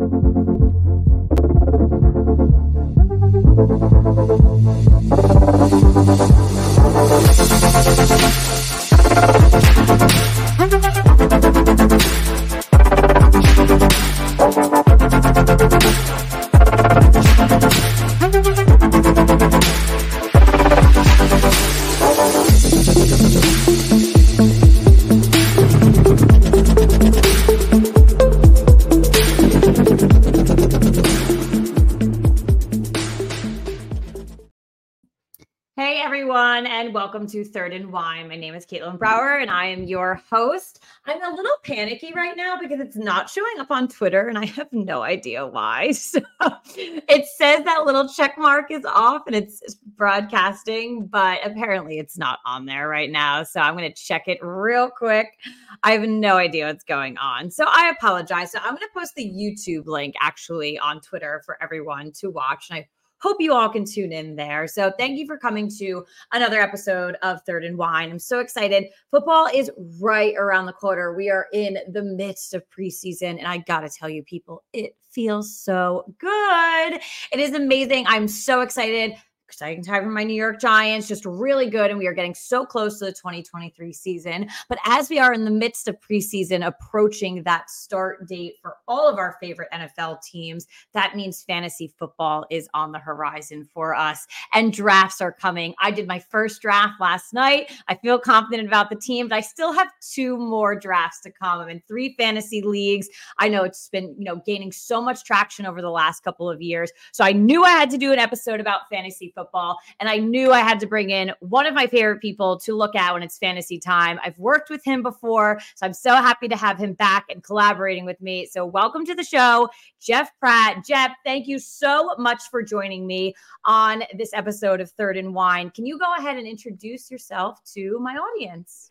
Thank you. To Third and Wine. My name is Caitlin Brower, and I am your host. I'm a little panicky right now because it's not showing up on Twitter, and I have no idea why. So it says that little check mark is off and it's broadcasting, but apparently it's not on there right now. So I'm going to check it real quick. I have no idea what's going on. So I apologize. So I'm going to post the YouTube link actually on Twitter for everyone to watch. And I hope you all can tune in there. So thank you for coming to another episode of Third and Wine. I'm so excited. Football is right around the corner. We are in the midst of preseason, and I got to tell you, people, it feels so good. It is amazing. I'm so excited exciting time for my New York Giants, just really good. And we are getting so close to the 2023 season. But as we are in the midst of preseason, approaching that start date for all of our favorite NFL teams, that means fantasy football is on the horizon for us and drafts are coming. I did my first draft last night. I feel confident about the team, but I still have two more drafts to come. I'm in three fantasy leagues. I know it's been, you know, gaining so much traction over the last couple of years. So I knew I had to do an episode about fantasy football football. And I knew I had to bring in one of my favorite people to look at when it's fantasy time. I've worked with him before, so I'm so happy to have him back and collaborating with me. So, welcome to the show, Jeff Pratt. Jeff, thank you so much for joining me on this episode of Third and Wine. Can you go ahead and introduce yourself to my audience?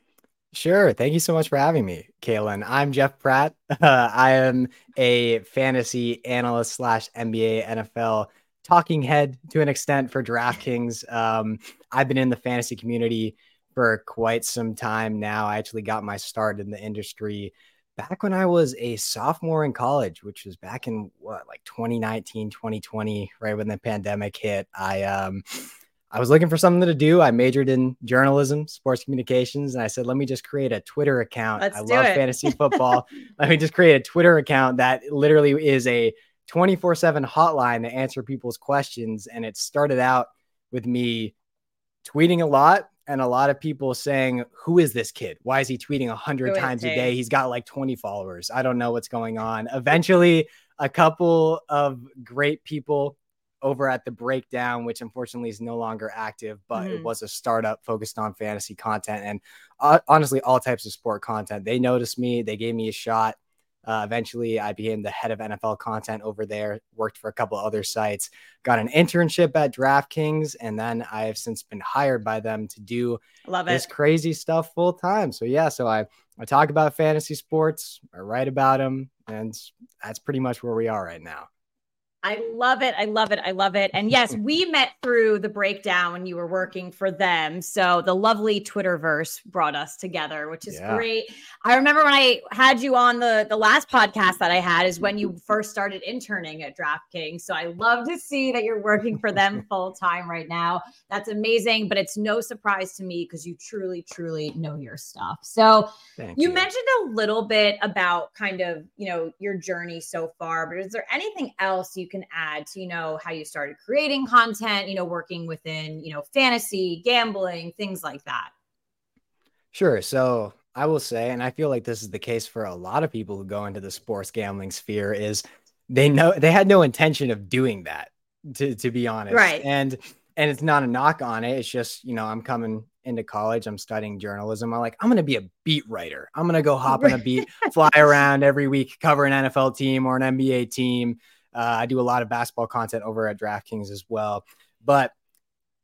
Sure. Thank you so much for having me, Kaylin. I'm Jeff Pratt. Uh, I am a fantasy analyst slash NBA NFL talking head to an extent for DraftKings. Um, I've been in the fantasy community for quite some time now. I actually got my start in the industry back when I was a sophomore in college, which was back in what, like 2019, 2020, right when the pandemic hit. I, um, I was looking for something to do. I majored in journalism, sports communications, and I said, let me just create a Twitter account. Let's I love it. fantasy football. let me just create a Twitter account that literally is a 24 7 hotline to answer people's questions. And it started out with me tweeting a lot and a lot of people saying, Who is this kid? Why is he tweeting 100 times a day? He's got like 20 followers. I don't know what's going on. Eventually, a couple of great people over at the breakdown, which unfortunately is no longer active, but mm-hmm. it was a startup focused on fantasy content and uh, honestly, all types of sport content. They noticed me, they gave me a shot. Uh, eventually, I became the head of NFL content over there, worked for a couple other sites, got an internship at DraftKings, and then I have since been hired by them to do Love this it. crazy stuff full time. So, yeah, so I, I talk about fantasy sports, I write about them, and that's pretty much where we are right now. I love it. I love it. I love it. And yes, we met through the breakdown when you were working for them. So the lovely Twitterverse brought us together, which is yeah. great. I remember when I had you on the the last podcast that I had is when you first started interning at DraftKings. So I love to see that you're working for them full time right now. That's amazing, but it's no surprise to me because you truly truly know your stuff. So you, you mentioned a little bit about kind of, you know, your journey so far, but is there anything else you can add to, you know, how you started creating content, you know, working within, you know, fantasy, gambling, things like that? Sure. So I will say, and I feel like this is the case for a lot of people who go into the sports gambling sphere, is they know they had no intention of doing that, to, to be honest. Right. And and it's not a knock on it. It's just, you know, I'm coming into college, I'm studying journalism. I'm like, I'm gonna be a beat writer. I'm gonna go hop on a beat, fly around every week, cover an NFL team or an NBA team. Uh, I do a lot of basketball content over at DraftKings as well. But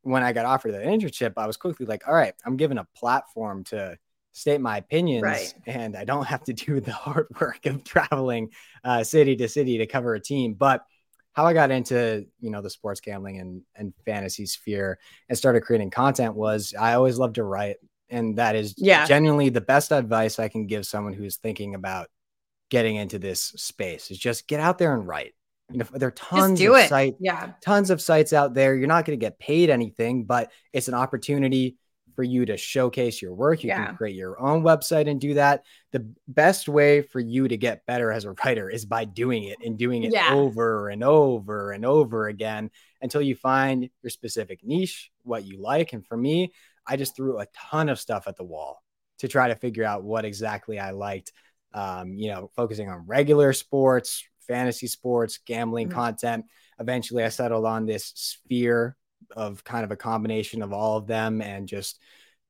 when I got offered that internship, I was quickly like, all right, I'm given a platform to state my opinions right. and I don't have to do the hard work of traveling uh, city to city to cover a team. But how I got into, you know, the sports gambling and, and fantasy sphere and started creating content was I always loved to write. And that is yeah. genuinely the best advice I can give someone who's thinking about getting into this space is just get out there and write. You know, there are tons of it. sites, Yeah. tons of sites out there. You're not going to get paid anything, but it's an opportunity for you to showcase your work. You Yeah. can create your own website and do that. The best way for you to get better as a writer is by doing it and doing it Yeah. over and over and over again until you find your specific niche, what you like. And for me, I just threw a ton of stuff at the wall to try to figure out what exactly I liked. Um, you know, focusing on regular sports, fantasy sports, gambling Mhm. content. Eventually, I settled on this sphere of kind of a combination of all of them and just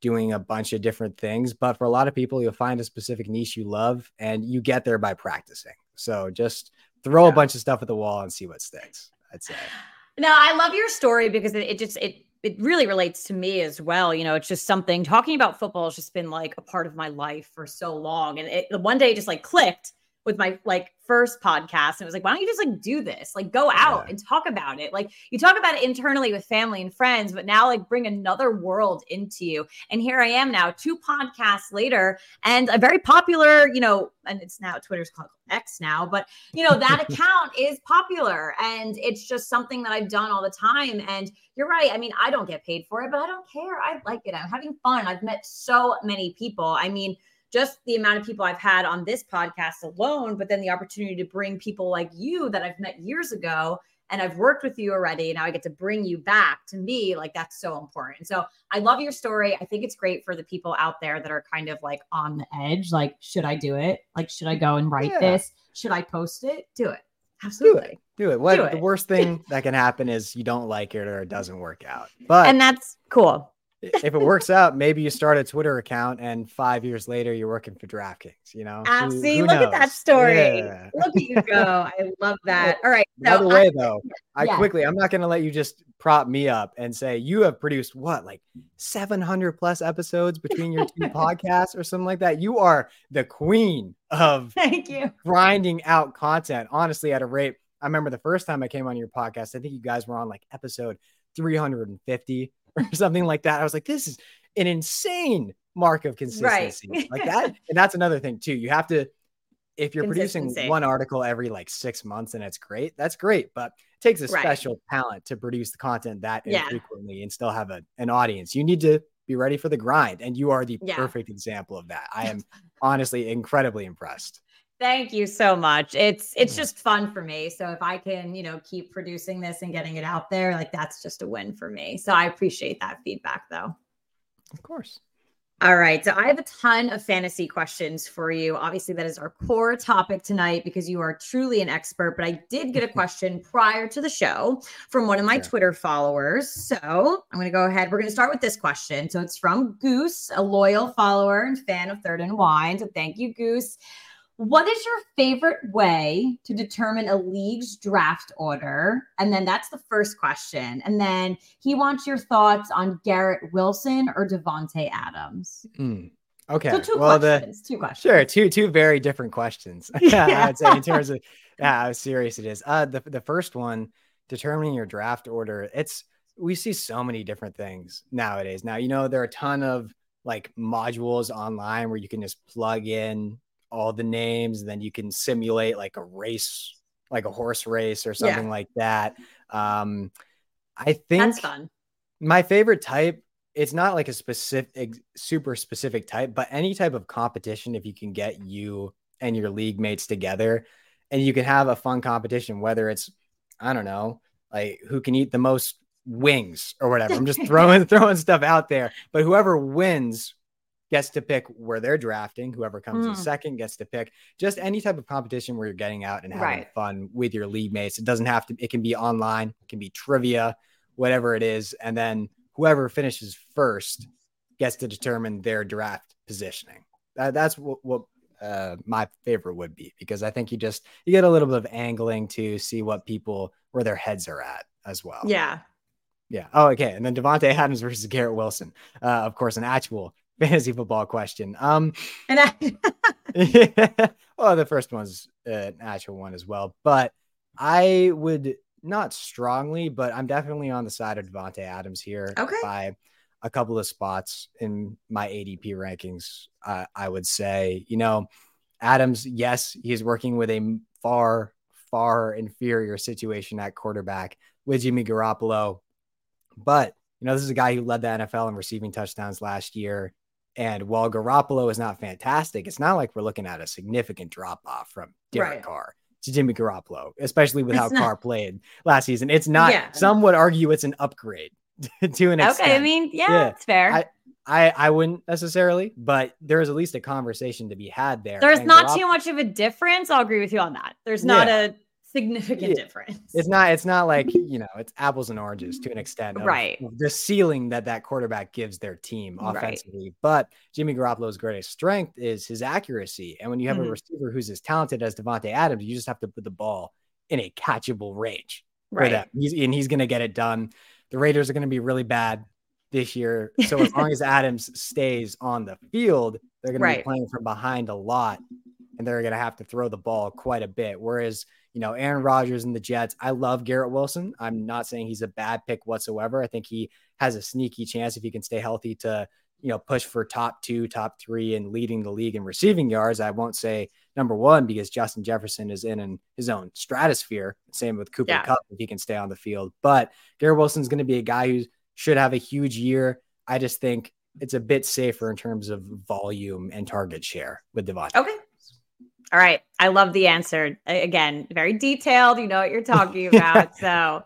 doing a bunch of different things. But for a lot of people, you'll find a specific niche you love and you get there by practicing. So just throw Yeah. a bunch of stuff at the wall and see what sticks, I'd say. No, I love your story because it, it just it it really relates to me as well. You know, it's just something talking about football has just been like a part of my life for so long. And it one day it just like clicked with my like first podcast. And it was like, why don't you just like do this? Like go out Yeah. and talk about it. Like you talk about it internally with family and friends, but now like bring another world into you. And here I am now, two podcasts later, and a very popular, you know, and it's now Twitter's called X now, but you know, that account is popular and it's just something that I've done all the time. And you're right. I mean, I don't get paid for it, but I don't care. I like it. I'm having fun. I've met so many people. I mean, just the amount of people I've had on this podcast alone, but then the opportunity to bring people like you that I've met years ago and I've worked with you already. Now I get to bring you back to me. Like that's so important. So I love your story. I think it's great for the people out there that are kind of like on the edge. Like, should I do it? Like, should I go and write Yeah. this? Should I post it? Do it. Absolutely. Do it. What Do the it. worst thing that can happen is you don't like it or it doesn't work out. But And that's cool. If it works out, maybe you start a Twitter account and five years later you're working for DraftKings. You know, Absolutely. Look at that story. Yeah. Look at you go. I love that. All right. By So the I- way, though, I Yeah. quickly, I'm not going to let you just prop me up and say you have produced what, like 700 plus episodes between your two podcasts or something like that. You are the queen of thank you. grinding out content, honestly, at a rate. I remember the first time I came on your podcast, I think you guys were on like episode 350 or something like that. I was like, this is an insane mark of consistency. Like that. And that's another thing, too. You have to, if you're producing one article every like six months and it's great, that's great. But it takes a Right. special talent to produce the content that Yeah. infrequently and still have a, an audience. You need to be ready for the grind. And you are the Yeah. perfect example of that. I am honestly incredibly impressed. Thank you so much. It's it's just fun for me. So if I can, you know, keep producing this and getting it out there, like that's just a win for me. So I appreciate that feedback though. Of course. All right. So I have a ton of fantasy questions for you. Obviously, that is our core topic tonight because you are truly an expert. But I did get a question prior to the show from one of my Yeah. Twitter followers. So I'm going to go ahead. We're going to start with this question. So it's from Goose, a loyal follower and fan of Third and Wine. So thank you, Goose. What is your favorite way to determine a league's draft order? And then that's the first question. And then he wants your thoughts on Garrett Wilson or Davante Adams. Mm. Okay. So two well, the questions. two questions. sure two two very different questions. Yeah. I would say in terms of yeah, how serious it is. Uh, the the first one, determining your draft order. It's we see so many different things nowadays. Now you know there are a ton of like modules online where you can just plug in all the names, and then you can simulate like a race, like a horse race or Yeah. something like that. Um, I think That's fun. my favorite type it's not like a specific super specific type but any type of competition if you can get you and your league mates together and you can have a fun competition whether it's i don't know like who can eat the most wings or whatever i'm just throwing throwing stuff out there but whoever wins gets to pick where they're drafting whoever comes in Mm. second gets to pick just any type of competition where you're getting out and having Right. fun with your league mates it doesn't have to it can be online it can be trivia whatever it is and then whoever finishes first gets to determine their draft positioning that, that's what, what uh, my favorite would be because i think you just you get a little bit of angling to see what people where their heads are at as well Yeah. yeah. Oh, okay. And then Davante Adams versus Garrett Wilson. Uh, of course, an actual fantasy football question. Um, And I, well, the first one's an actual one as well, but I would not strongly, but I'm definitely on the side of Davante Adams here Okay. by a couple of spots in my ADP rankings. Uh, I would say, you know, Adams, yes, he's working with a far, far inferior situation at quarterback with Jimmy Garoppolo. But, you know, this is a guy who led the NFL in receiving touchdowns last year. And while Garoppolo is not fantastic, it's not like we're looking at a significant drop off from Derek right. Carr to Jimmy Garoppolo, especially with it's how not, Carr played last season. It's not, yeah. some would argue it's an upgrade to an extent. Okay, I mean, yeah, yeah. it's fair. I, I, I wouldn't necessarily, but there is at least a conversation to be had there. There's not Garoppolo, too much of a difference. I'll agree with you on that. There's not yeah. a significant yeah. difference. It's not. It's not like you know. It's apples and oranges to an extent. right. The ceiling that that quarterback gives their team offensively, right. but Jimmy Garoppolo's greatest strength is his accuracy. And when you have mm-hmm. a receiver who's as talented as Davante Adams, you just have to put the ball in a catchable range. Right. That. He's, and he's going to get it done. The Raiders are going to be really bad this year. So as long as Adams stays on the field, they're going right. to be playing from behind a lot, and they're going to have to throw the ball quite a bit. Whereas you know, Aaron Rodgers and the Jets. I love Garrett Wilson. I'm not saying he's a bad pick whatsoever. I think he has a sneaky chance if he can stay healthy to, you know, push for top two, top three, and leading the league in receiving yards. I won't say number one because Justin Jefferson is in, in his own stratosphere. Same with Cooper yeah. Kupp if he can stay on the field. But Garrett Wilson's going to be a guy who should have a huge year. I just think it's a bit safer in terms of volume and target share with Davante. Okay. All right. I love the answer. Again, very detailed. You know what you're talking about. so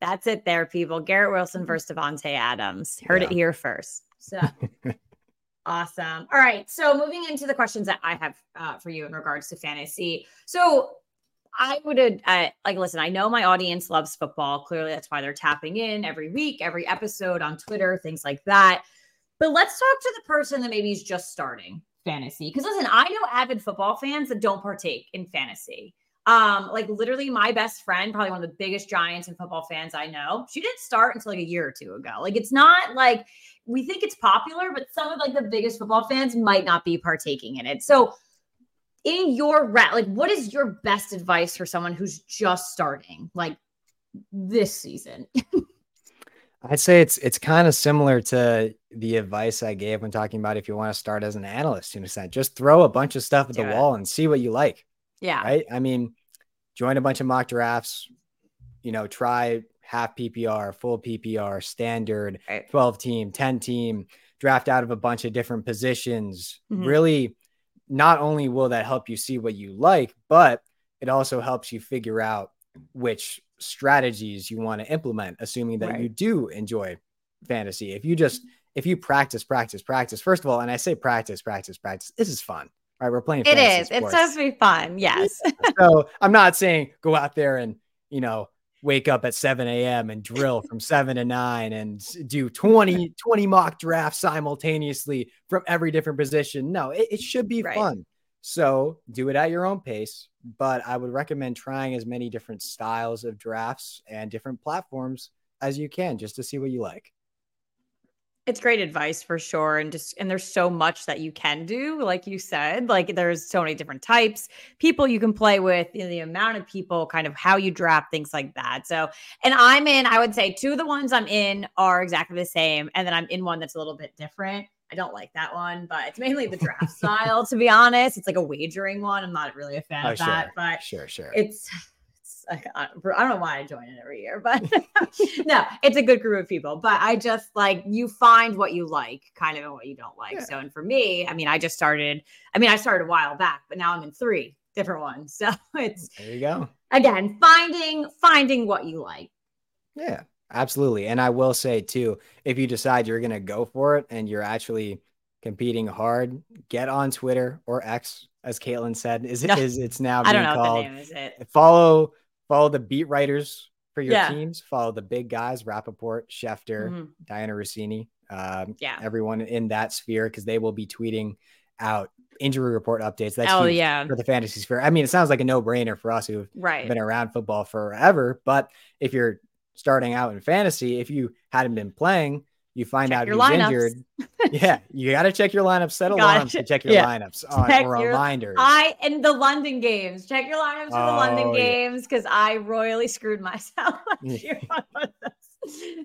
that's it there, people. Garrett Wilson versus Davante Adams. Heard yeah. it here first. So awesome. All right. So moving into the questions that I have uh, for you in regards to fantasy. So I would uh, like listen. I know my audience loves football. Clearly, that's why they're tapping in every week, every episode on Twitter, things like that. But let's talk to the person that maybe is just starting fantasy. Because listen, I know avid football fans that don't partake in fantasy. Um, like literally my best friend, probably one of the biggest giants and football fans I know, she didn't start until like a year or two ago. Like it's not like we think it's popular, but some of like the biggest football fans might not be partaking in it. So in your rat, like what is your best advice for someone who's just starting like this season? I'd say it's it's kind of similar to the advice I gave when talking about if you want to start as an analyst to an extent. Just throw a bunch of stuff at Do the it. wall and see what you like. Yeah. Right. I mean, join a bunch of mock drafts, you know, try half PPR, full PPR, standard, right. 12 team, 10 team, draft out of a bunch of different positions. Mm-hmm. Really, not only will that help you see what you like, but it also helps you figure out which strategies you want to implement, assuming that right. you do enjoy fantasy. If you just if you practice, practice, practice, first of all, and I say practice, practice, practice, this is fun. Right, we're playing. It is. Sports. It's supposed to be fun. Yes. so I'm not saying go out there and you know wake up at 7 a.m. and drill from 7 to 9 and do 20, 20 mock drafts simultaneously from every different position. No, it, it should be right. fun. So do it at your own pace. But I would recommend trying as many different styles of drafts and different platforms as you can just to see what you like. It's great advice for sure. And just, and there's so much that you can do. Like you said, like there's so many different types, people you can play with, you know, the amount of people, kind of how you draft, things like that. So, and I'm in, I would say two of the ones I'm in are exactly the same. And then I'm in one that's a little bit different. I don't like that one, but it's mainly the draft style, to be honest. It's like a wagering one. I'm not really a fan oh, of that, sure. but sure, sure. It's like, I don't know why I join it every year, but no, it's a good group of people. But I just like you find what you like, kind of, and what you don't like. Yeah. So, and for me, I mean, I just started. I mean, I started a while back, but now I'm in three different ones. So it's there you go. Again, finding finding what you like. Yeah, absolutely. And I will say too, if you decide you're going to go for it and you're actually competing hard, get on Twitter or X, as Caitlin said. Is it no, is it's now being called? What the name is it. Follow follow the beat writers for your yeah. teams. Follow the big guys, Rapoport, Schefter, mm-hmm. Dianna Russini, um, yeah, everyone in that sphere because they will be tweeting out injury report updates. That's oh yeah for the fantasy sphere. I mean, it sounds like a no brainer for us who've right. been around football forever. But if you're starting out in fantasy, if you hadn't been playing, you find check out who's lineups. injured. yeah, you got to check your lineups. Set alarms to check your yeah. lineups on, check or your, reminders. I in the London games. Check your lineups for oh, the London oh, yeah. games because I royally screwed myself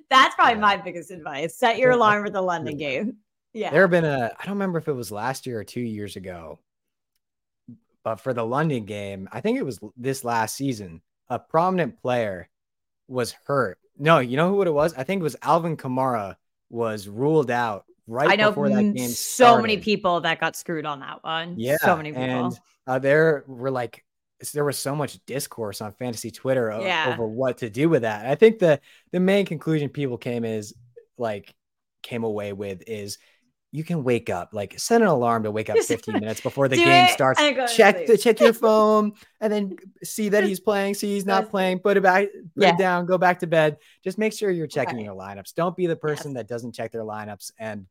That's probably yeah. my biggest advice. Set your alarm for the London game. Yeah. There have been a I don't remember if it was last year or two years ago. but for the London game, I think it was this last season, a prominent player was hurt. No, you know who it was? I think it was Alvin Kamara was ruled out right I know before that game. so started. many people that got screwed on that one. Yeah, so many people. And uh, there were like there was so much discourse on fantasy Twitter o- Yeah. over what to do with that. I think the the main conclusion people came is like came away with is you can wake up like set an alarm to wake up 15 minutes before the game it starts. and go to Check the check your phone and then see that he's playing, see he's not playing, put it back, put Yeah. it down, go back to bed. Just make sure you're checking Right. your lineups. Don't be the person that doesn't check their lineups and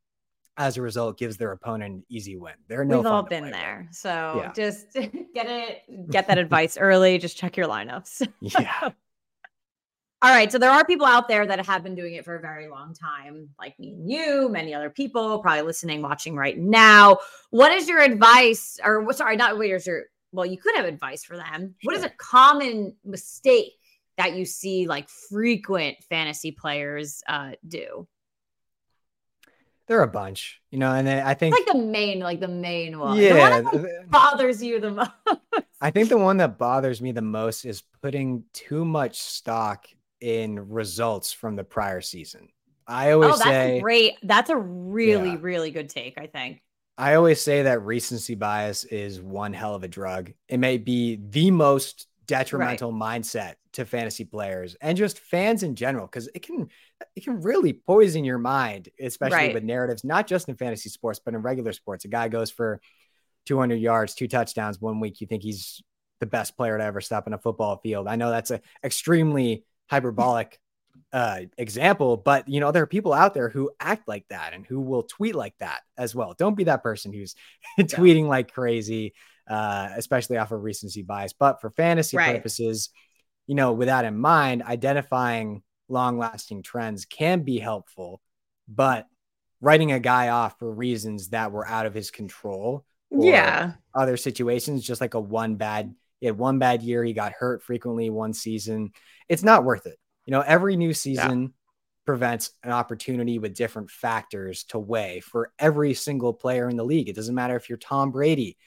as a result gives their opponent an easy win. They're no We've all been play with. there. So Yeah. just get it, get that advice early. Just check your lineups. Yeah. All right. So there are people out there that have been doing it for a very long time, like me and you, many other people probably listening, watching right now. What is your advice? Or sorry, not what is your well, you could have advice for them. What is a common mistake that you see like frequent fantasy players uh do? There are a bunch, you know, and then I think Like the main, like the main one. The one bothers you the most. I think the one that bothers me the most is putting too much stock in results from the prior season. I always Oh, that's say a great. That's a really, Yeah. really good take. I think. I always say that recency bias is one hell of a drug. It may be the most detrimental mindset to fantasy players and just fans in general because it can it can really poison your mind, especially Right. with narratives, not just in fantasy sports, but in regular sports. A guy goes for 200 yards, two touchdowns one week. You think he's the best player to ever step in a football field. I know that's an extremely hyperbolic uh, example, but you know there are people out there who act like that and who will tweet like that as well. Don't be that person who's tweeting like crazy, uh, especially off of recency bias. But for fantasy Right. purposes, you know, with that in mind, identifying long-lasting trends can be helpful, but writing a guy off for reasons that were out of his control or Yeah. other situations, just like a one bad, he had one bad year, he got hurt frequently one season. It's not worth it. You know, every new season prevents an opportunity with different factors to weigh for every single player in the league. It doesn't matter if you're Tom Brady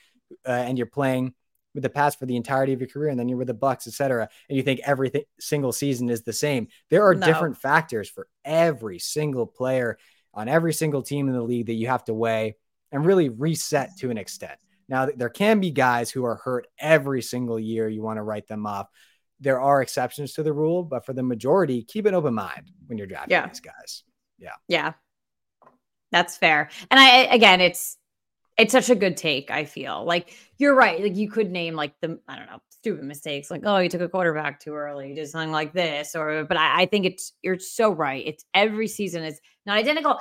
uh, and you're playing with the Pats for the entirety of your career, and then you're with the Bucs, etc. And you think every single season is the same. There are No. different factors for every single player on every single team in the league that you have to weigh and really reset to an extent. Now, there can be guys who are hurt every single year. You want to write them off. There are exceptions to the rule, but for the majority, keep an open mind when you're drafting Yeah. these guys. Yeah. Yeah. That's fair. And I again it's it's such a good take, I feel. Like you're right. Like you could name like the I don't know, stupid mistakes like, oh, you took a quarterback too early, you did something like this, or but I, I think it's you're so right. It's every season is not identical.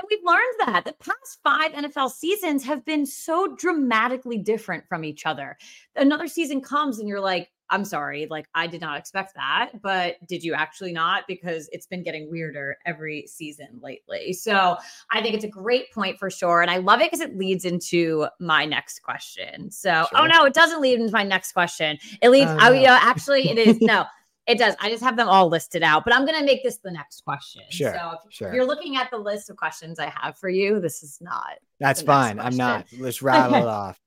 And we've learned that the past five NFL seasons have been so dramatically different from each other. Another season comes and you're like, I'm sorry, like I did not expect that, but did you actually not? Because it's been getting weirder every season lately. So I think it's a great point for sure. And I love it because it leads into my next question. So, oh no, it doesn't lead into my next question. It leads, Oh, oh, no. you know, actually, it is. no, it does. I just have them all listed out, but I'm going to make this the next question. Sure, So if sure. you're looking at the list of questions I have for you, this is not That's fine. I'm not. Let's rattle it off.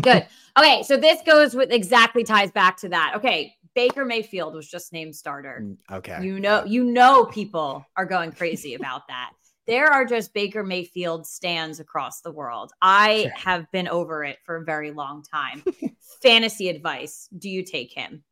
Good. Okay, so this goes with exactly ties back to that. Okay, Baker Mayfield was just named starter. Mm, Okay. You know, you know, people are going crazy about that. There are just Baker Mayfield stands across the world. I Sure. have been over it for a very long time. Fantasy advice: Do you take him?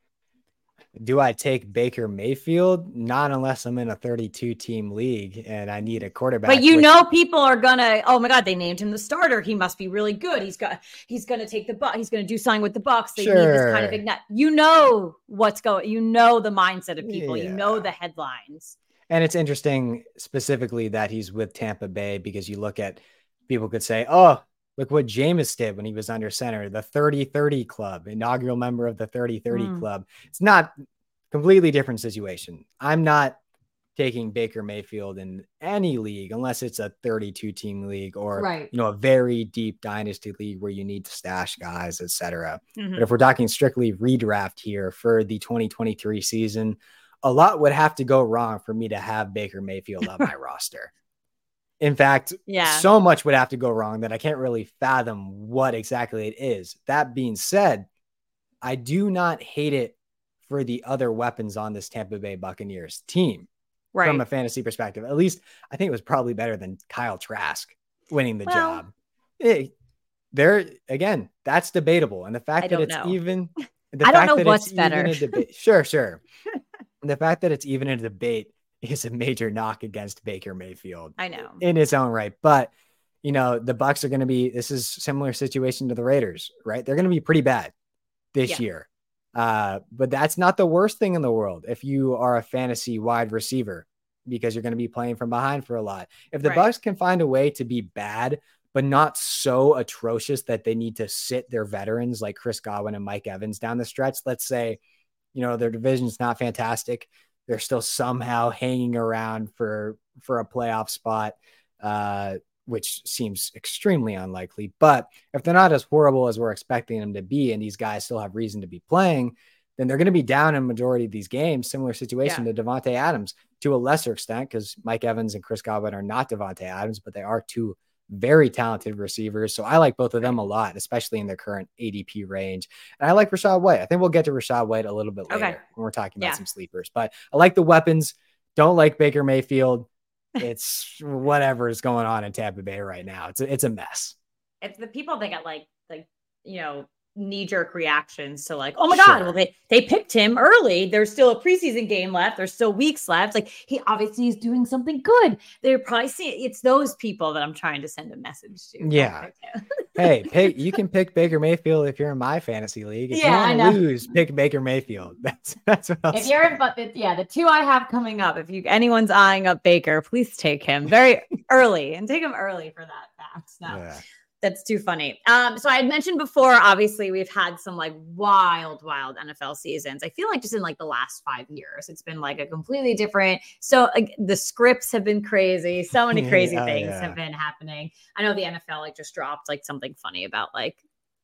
Do I take Baker Mayfield? Not unless I'm in a 32 team league and I need a quarterback. But you which- know, people are gonna. Oh my God, they named him the starter. He must be really good. He's got. He's gonna take the buck. He's gonna do something with the Bucs. They need this kind of Sure. ignite. You know what's going. You know the mindset of people. You know the headlines. And it's interesting specifically that he's with Tampa Bay because you look at people could say, oh, look what Jameis did when he was under center, the 30 30 club, inaugural member of the 30 30 Mm. club. It's not completely different situation. I'm not taking Baker Mayfield in any league unless it's a 32 team league or Right. you know a very deep dynasty league where you need to stash guys, etc. Mhm. But if we're talking strictly redraft here for the 2023 season, a lot would have to go wrong for me to have Baker Mayfield on my roster. In fact, yeah, so much would have to go wrong that I can't really fathom what exactly it is. That being said, I do not hate it for the other weapons on this Tampa Bay Buccaneers team right. from a fantasy perspective. At least I think it was probably better than Kyle Trask winning the well, job. It, there again, that's debatable. And the fact that it's know. even the I don't know what's better. Debate, sure, sure. the fact that it's even a debate is a major knock against Baker Mayfield. I know. In its own right. But you know, the Bucs are going to be this is similar situation to the Raiders, right? They're going to be pretty bad this yeah. year. Uh, but that's not the worst thing in the world if you are a fantasy wide receiver because you're going to be playing from behind for a lot. If the right. Bucs can find a way to be bad but not so atrocious that they need to sit their veterans like Chris Godwin and Mike Evans down the stretch. Let's say, you know, their division's not fantastic. They're still somehow hanging around for for a playoff spot, uh, which seems extremely unlikely. But if they're not as horrible as we're expecting them to be, and these guys still have reason to be playing, then they're going to be down in majority of these games. Similar situation yeah. to Davante Adams to a lesser extent, because Mike Evans and Chris Godwin are not Davante Adams, but they are two very talented receivers. So I like both of them a lot, especially in their current ADP range. And I like Rachaad White. I think we'll get to Rachaad White a little bit later okay. when we're talking about yeah. some sleepers. But I like the weapons. Don't like Baker Mayfield. It's whatever is going on in Tampa Bay right now. It's a, it's a mess. It's the people that get like like you know knee jerk reactions to like, oh my sure. God, well, they, they picked him early. There's still a preseason game left. There's still weeks left. Like he obviously is doing something good. They're probably seeing it's those people that I'm trying to send a message to. Yeah. hey, pick, you can pick Baker Mayfield if you're in my fantasy league. If yeah, you want to lose, pick Baker Mayfield. That's that's what I'll If say. you're in, but yeah, the two I have coming up, if you anyone's eyeing up Baker, please take him very early and take him early for that fact. No. Yeah. That's too funny. Um, so I had mentioned before, obviously, we've had some like wild, wild NFL seasons. I feel like just in like the last five years, it's been like a completely different. So like, the scripts have been crazy. So many crazy yeah, things yeah. have been happening. I know the NFL like just dropped like something funny about like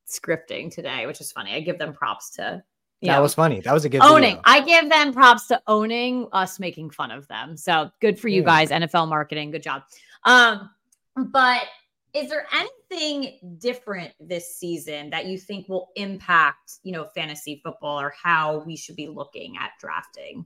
scripting today, which is funny. I give them props to that know, was funny. That was a good owning. Video. I give them props to owning us making fun of them. So good for you yeah. guys, NFL marketing. Good job. Um, but is there anything different this season that you think will impact, you know, fantasy football or how we should be looking at drafting?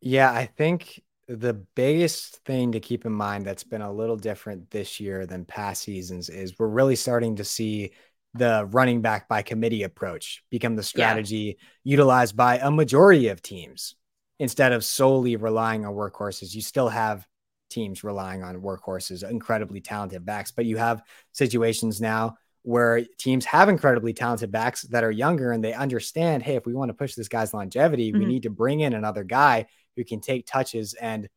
Yeah, I think the biggest thing to keep in mind that's been a little different this year than past seasons is we're really starting to see the running back by committee approach become the strategy yeah. utilized by a majority of teams instead of solely relying on workhorses. You still have teams relying on workhorses, incredibly talented backs. But you have situations now where teams have incredibly talented backs that are younger and they understand, hey, if we want to push this guy's longevity, mm-hmm. we need to bring in another guy who can take touches and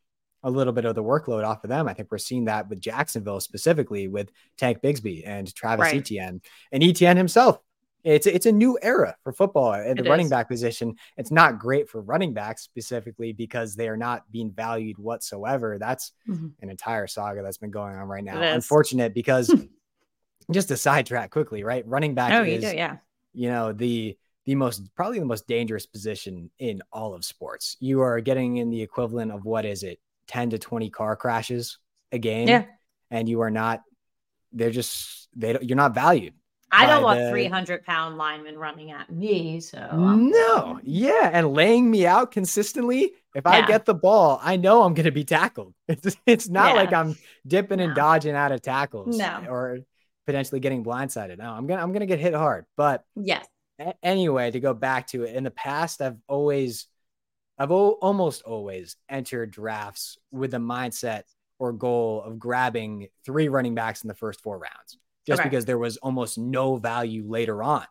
a little bit of the workload off of them. I think we're seeing that with Jacksonville specifically with Tank Bigsby and Travis right. Etienne and Etienne himself it's it's a new era for football at the it running is. back position. It's not great for running backs specifically because they are not being valued whatsoever. That's mm-hmm. an entire saga that's been going on right now. Unfortunate because just to sidetrack quickly, right? Running back oh, is, you do, yeah. you know, the the most probably the most dangerous position in all of sports. You are getting in the equivalent of what is it, 10 to 20 car crashes a game. Yeah. And you are not, they're just they don't, you're not valued I don't want 300 pound linemen running at me. So, no, yeah. And laying me out consistently. If yeah. I get the ball, I know I'm going to be tackled. It's, it's not yeah. like I'm dipping no. and dodging out of tackles no. or potentially getting blindsided. No, I'm going to, I'm going to get hit hard. But yes. A- anyway, to go back to it, in the past, I've always, I've o- almost always entered drafts with the mindset or goal of grabbing three running backs in the first four rounds just okay. because there was almost no value later on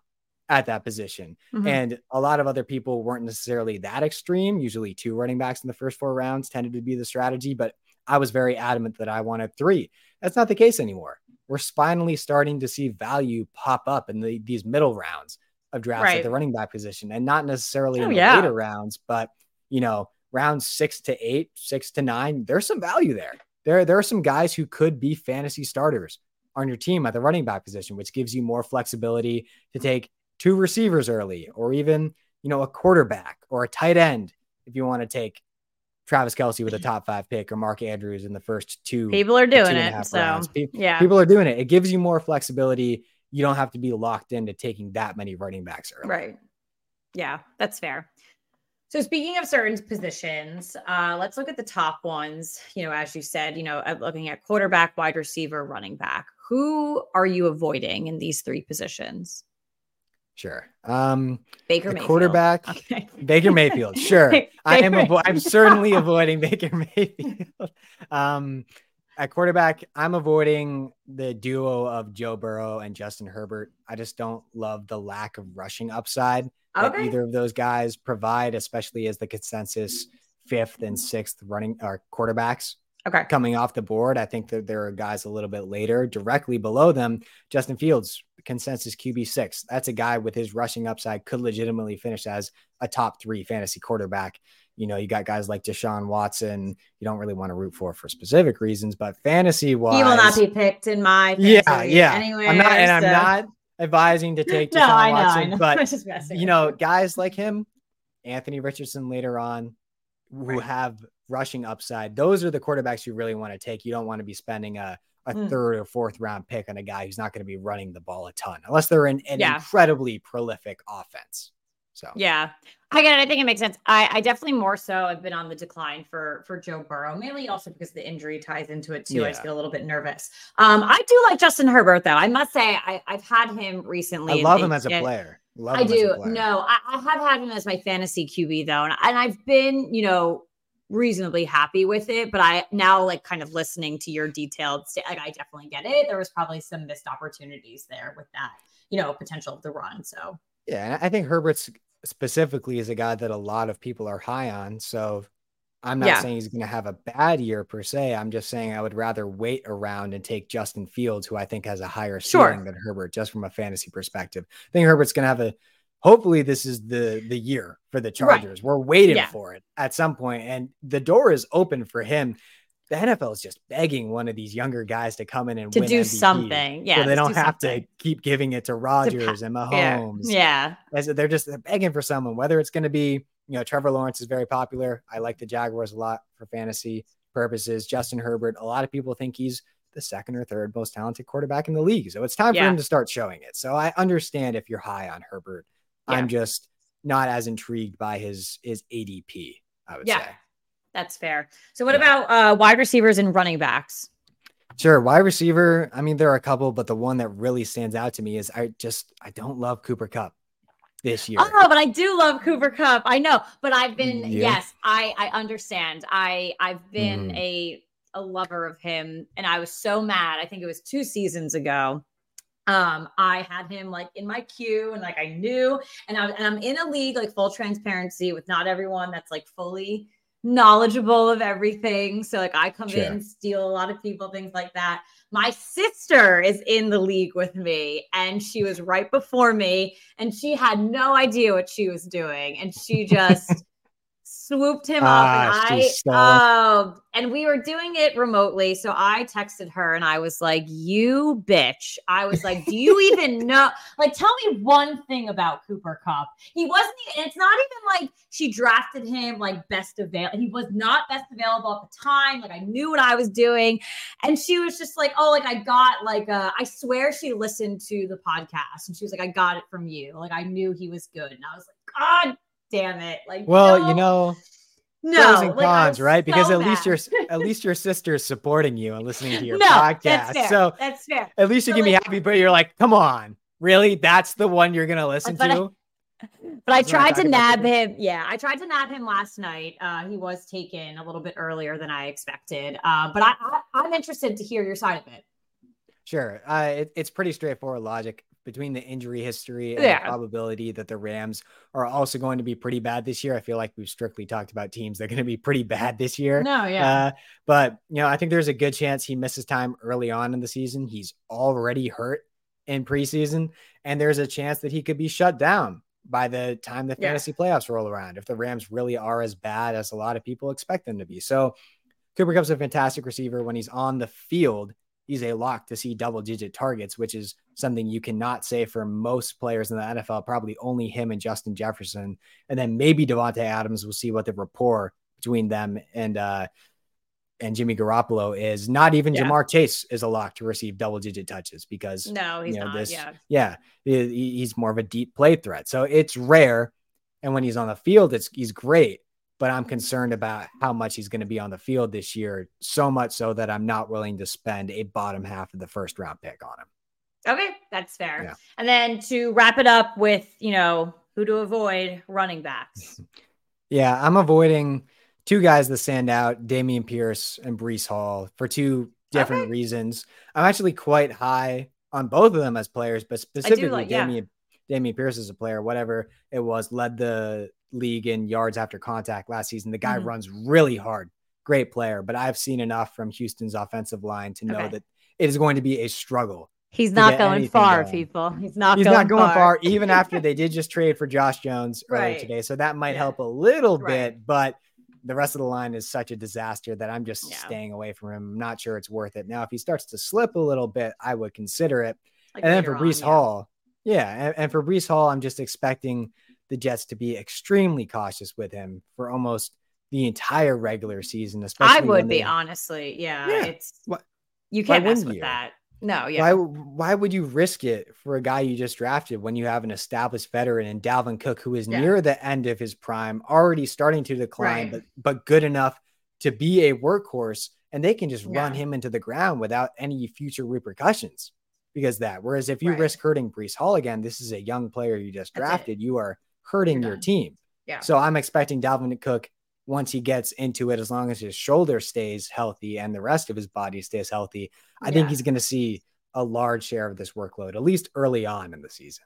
at that position. Mm-hmm. And a lot of other people weren't necessarily that extreme. Usually, two running backs in the first four rounds tended to be the strategy, but I was very adamant that I wanted three. That's not the case anymore. We're finally starting to see value pop up in the, these middle rounds of drafts right. at the running back position and not necessarily oh, in the yeah. later rounds, but you know, rounds six to eight, six to nine, there's some value there. There, there are some guys who could be fantasy starters on your team at the running back position, which gives you more flexibility to take two receivers early or even, you know, a quarterback or a tight end if you want to take Travis Kelce with a top five pick or Mark Andrews in the first two. People are doing it. So rounds. yeah, people are doing it. It gives you more flexibility. You don't have to be locked into taking that many running backs early. Right. Yeah, that's fair. So speaking of certain positions, uh, let's look at the top ones. You know, as you said, you know, looking at quarterback, wide receiver, running back. Who are you avoiding in these three positions? Sure. Um, Baker Mayfield. quarterback. Okay. Baker Mayfield. Sure. I am. Avo- I'm certainly avoiding Baker Mayfield. um, at quarterback, I'm avoiding the duo of Joe Burrow and Justin Herbert. I just don't love the lack of rushing upside that okay. either of those guys provide, especially as the consensus fifth and sixth running or quarterbacks. Okay. Coming off the board, I think that there are guys a little bit later, directly below them. Justin Fields, consensus QB six. That's a guy with his rushing upside could legitimately finish as a top three fantasy quarterback. You know, you got guys like Deshaun Watson. You don't really want to root for for specific reasons, but fantasy wise, he will not be picked in my yeah, yeah. Anywhere, I'm not, and so. I'm not advising to take Deshaun no, I know, Watson, I know. but you know, guys like him, Anthony Richardson later on, who right. have rushing upside. Those are the quarterbacks you really want to take. You don't want to be spending a, a mm. third or fourth round pick on a guy who's not going to be running the ball a ton, unless they're in an yeah. incredibly prolific offense. So yeah, I get it. I think it makes sense. I, I definitely more so have been on the decline for for Joe Burrow, mainly also because the injury ties into it too. Yeah. I just feel a little bit nervous. Um, I do like Justin Herbert though. I must say I, I've had him recently. I love him as a player. Love I do. No, I, I, have had him as my fantasy QB though, and, and I've been, you know, reasonably happy with it. But I now like kind of listening to your detailed, st- like I definitely get it. There was probably some missed opportunities there with that, you know, potential of the run. So yeah, I think Herbert's specifically is a guy that a lot of people are high on. So I'm not yeah. saying he's going to have a bad year per se. I'm just saying I would rather wait around and take Justin Fields, who I think has a higher ceiling sure. than Herbert, just from a fantasy perspective. I think Herbert's going to have a. Hopefully, this is the the year for the Chargers. Right. We're waiting yeah. for it at some point, and the door is open for him the NFL is just begging one of these younger guys to come in and to do MVP, something. Yeah. So they don't have something. to keep giving it to Rodgers and Mahomes. Yeah. yeah. They're just begging for someone, whether it's going to be, you know, Trevor Lawrence is very popular. I like the Jaguars a lot for fantasy purposes. Justin Herbert, a lot of people think he's the second or third most talented quarterback in the league. So it's time yeah. for him to start showing it. So I understand if you're high on Herbert. Yeah. I'm just not as intrigued by his his ADP, I would say. That's fair. So what yeah. about uh, wide receivers and running backs? Sure, wide receiver. I mean, there are a couple, but the one that really stands out to me is I just I don't love Cooper Kupp this year. Oh, but I do love Cooper Kupp. I know, but I've been yeah. yes, I I understand. I I've been mm. a a lover of him, and I was so mad. I think it was two seasons ago. Um, I had him like in my queue, and like I knew, and I and I'm in a league like full transparency with not everyone that's like fully knowledgeable of everything. So like I come sure. in, steal a lot of people, things like that. My sister is in the league with me and she was right before me and she had no idea what she was doing and she just swooped him ah, up and I so... oh and we were doing it remotely so I texted her and I was like you bitch. I was like do you even know? Like tell me one thing about Cooper Kupp. He wasn't and it's not even like she drafted him like best available he was not best available at the time like I knew what I was doing and she was just like oh like I got like uh I swear she listened to the podcast and she was like I got it from you like I knew he was good and I was like god damn it. Like, well, no, you know, no, pros and like, cons, right? Because at least your at least your sister's supporting you and listening to your no, podcast. That's fair. So that's fair. At least you so, can like, be happy, but you're like, come on, really? That's the one you're gonna listen but to. I, but I tried to nab him. Yeah, I tried to nab him last night. Uh, he was taken a little bit earlier than I expected. Uh, but I, I, am interested to hear your side of it. Sure. Uh, it, it's pretty straightforward logic between the injury history and yeah. the probability that the Rams are also going to be pretty bad this year. I feel like we've strictly talked about teams that are going to be pretty bad this year. No, yeah. Uh, but, you know, I think there's a good chance he misses time early on in the season. He's already hurt in preseason, and there's a chance that he could be shut down by the time the fantasy yeah. playoffs roll around if the Rams really are as bad as a lot of people expect them to be. So, Cooper Kupp's a fantastic receiver when he's on the field he's a lock to see double digit targets, which is something you cannot say for most players in the NFL. Probably only him and Justin Jefferson, and then maybe Davante Adams. We'll see what the rapport between them and uh and Jimmy Garoppolo is not even Yeah. Ja'Marr Chase is a lock to receive double digit touches because No, he's you know, not. this- yeah. yeah, he- he's more of a deep play threat. So it's rare. And when he's on the field, it's he's great. But I'm concerned about how much he's going to be on the field this year. So much so that I'm not willing to spend a bottom half of the first round pick on him. Okay, that's fair. Yeah. And then to wrap it up with, you know, who to avoid running backs. Yeah, I'm avoiding two guys that stand out, Dameon Pierce and Breece Hall, for two different Okay. reasons. I'm actually quite high on both of them as players, but specifically like- yeah. Dameon Dameon Pierce as a player, whatever it was, led the league in yards after contact last season. The guy Mhm. runs really hard. Great player, but I've seen enough from Houston's offensive line to know Okay. that it is going to be a struggle. He's not going far, people. He's not He's going not going far. far, even after they did just trade for Josh Jones earlier Right. today. So that might Yeah. help a little Right. bit, but the rest of the line is such a disaster that I'm just Yeah. staying away from him. I'm not sure it's worth it. Now, if he starts to slip a little bit, I would consider it. Like and then for Breece on. Hall, yeah, and, and for Breece Hall, I'm just expecting the Jets to be extremely cautious with him for almost the entire regular season. Especially I would be honestly. Yeah, Yeah. it's you can't mess with you? that. No, yeah. Why why would you risk it for a guy you just drafted when you have an established veteran in Dalvin Cook who is Yeah. near the end of his prime, already starting to decline, Right. but but good enough to be a workhorse, and they can just run him into the ground without any future repercussions because that. Whereas if you Right. risk hurting Breece Hall again, this is a young player you just drafted, you are hurting your team. Yeah. So I'm expecting Dalvin Cook once he gets into it, as long as his shoulder stays healthy and the rest of his body stays healthy, I think he's going to see a large share of this workload, at least early on in the season.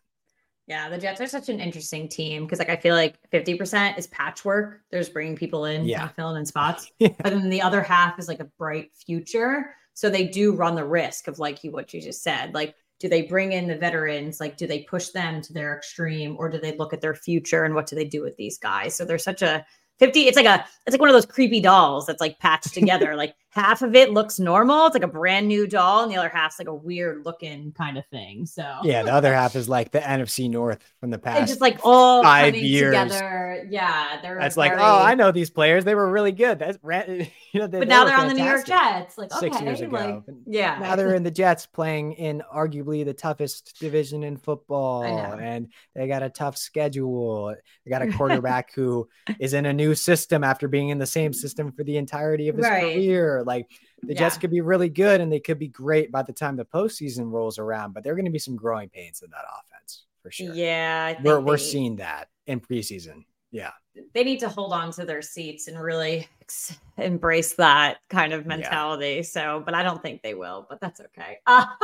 Yeah, the Jets are such an interesting team because, like, I feel like 50% is patchwork. There's bringing people in, Yeah. yeah. filling in spots. Yeah. But then the other half is like a bright future. So they do run the risk of, like, you what you just said. Like, do they bring in the veterans? Like, do they push them to their extreme or do they look at their future and what do they do with these guys? So they're such a 50, it's like a, it's like one of those creepy dolls that's like patched together. like, half of it looks normal. It's like a brand new doll, and the other half's like a weird looking kind of thing. So, Yeah, the other half is like the NFC North from the it's past. just like all five years. together. Yeah, they're That's like, oh, I know these players. They were really good. That's you know, they, But they now they're on the New York Jets. Like Six okay, years ago. like yeah, Now they're in the Jets playing in arguably the toughest division in football, and they got a tough schedule. They got a quarterback who is in a new system after being in the same system for the entirety of his Right. career. Like the Jets could be really good and they could be great by the time the postseason rolls around, but there are going to be some growing pains in that offense for sure. yeah. I think we're we're they- seeing that in preseason. Yeah, they need to hold on to their seats and really embrace that kind of mentality. So, but I don't think they will. But that's okay. Uh,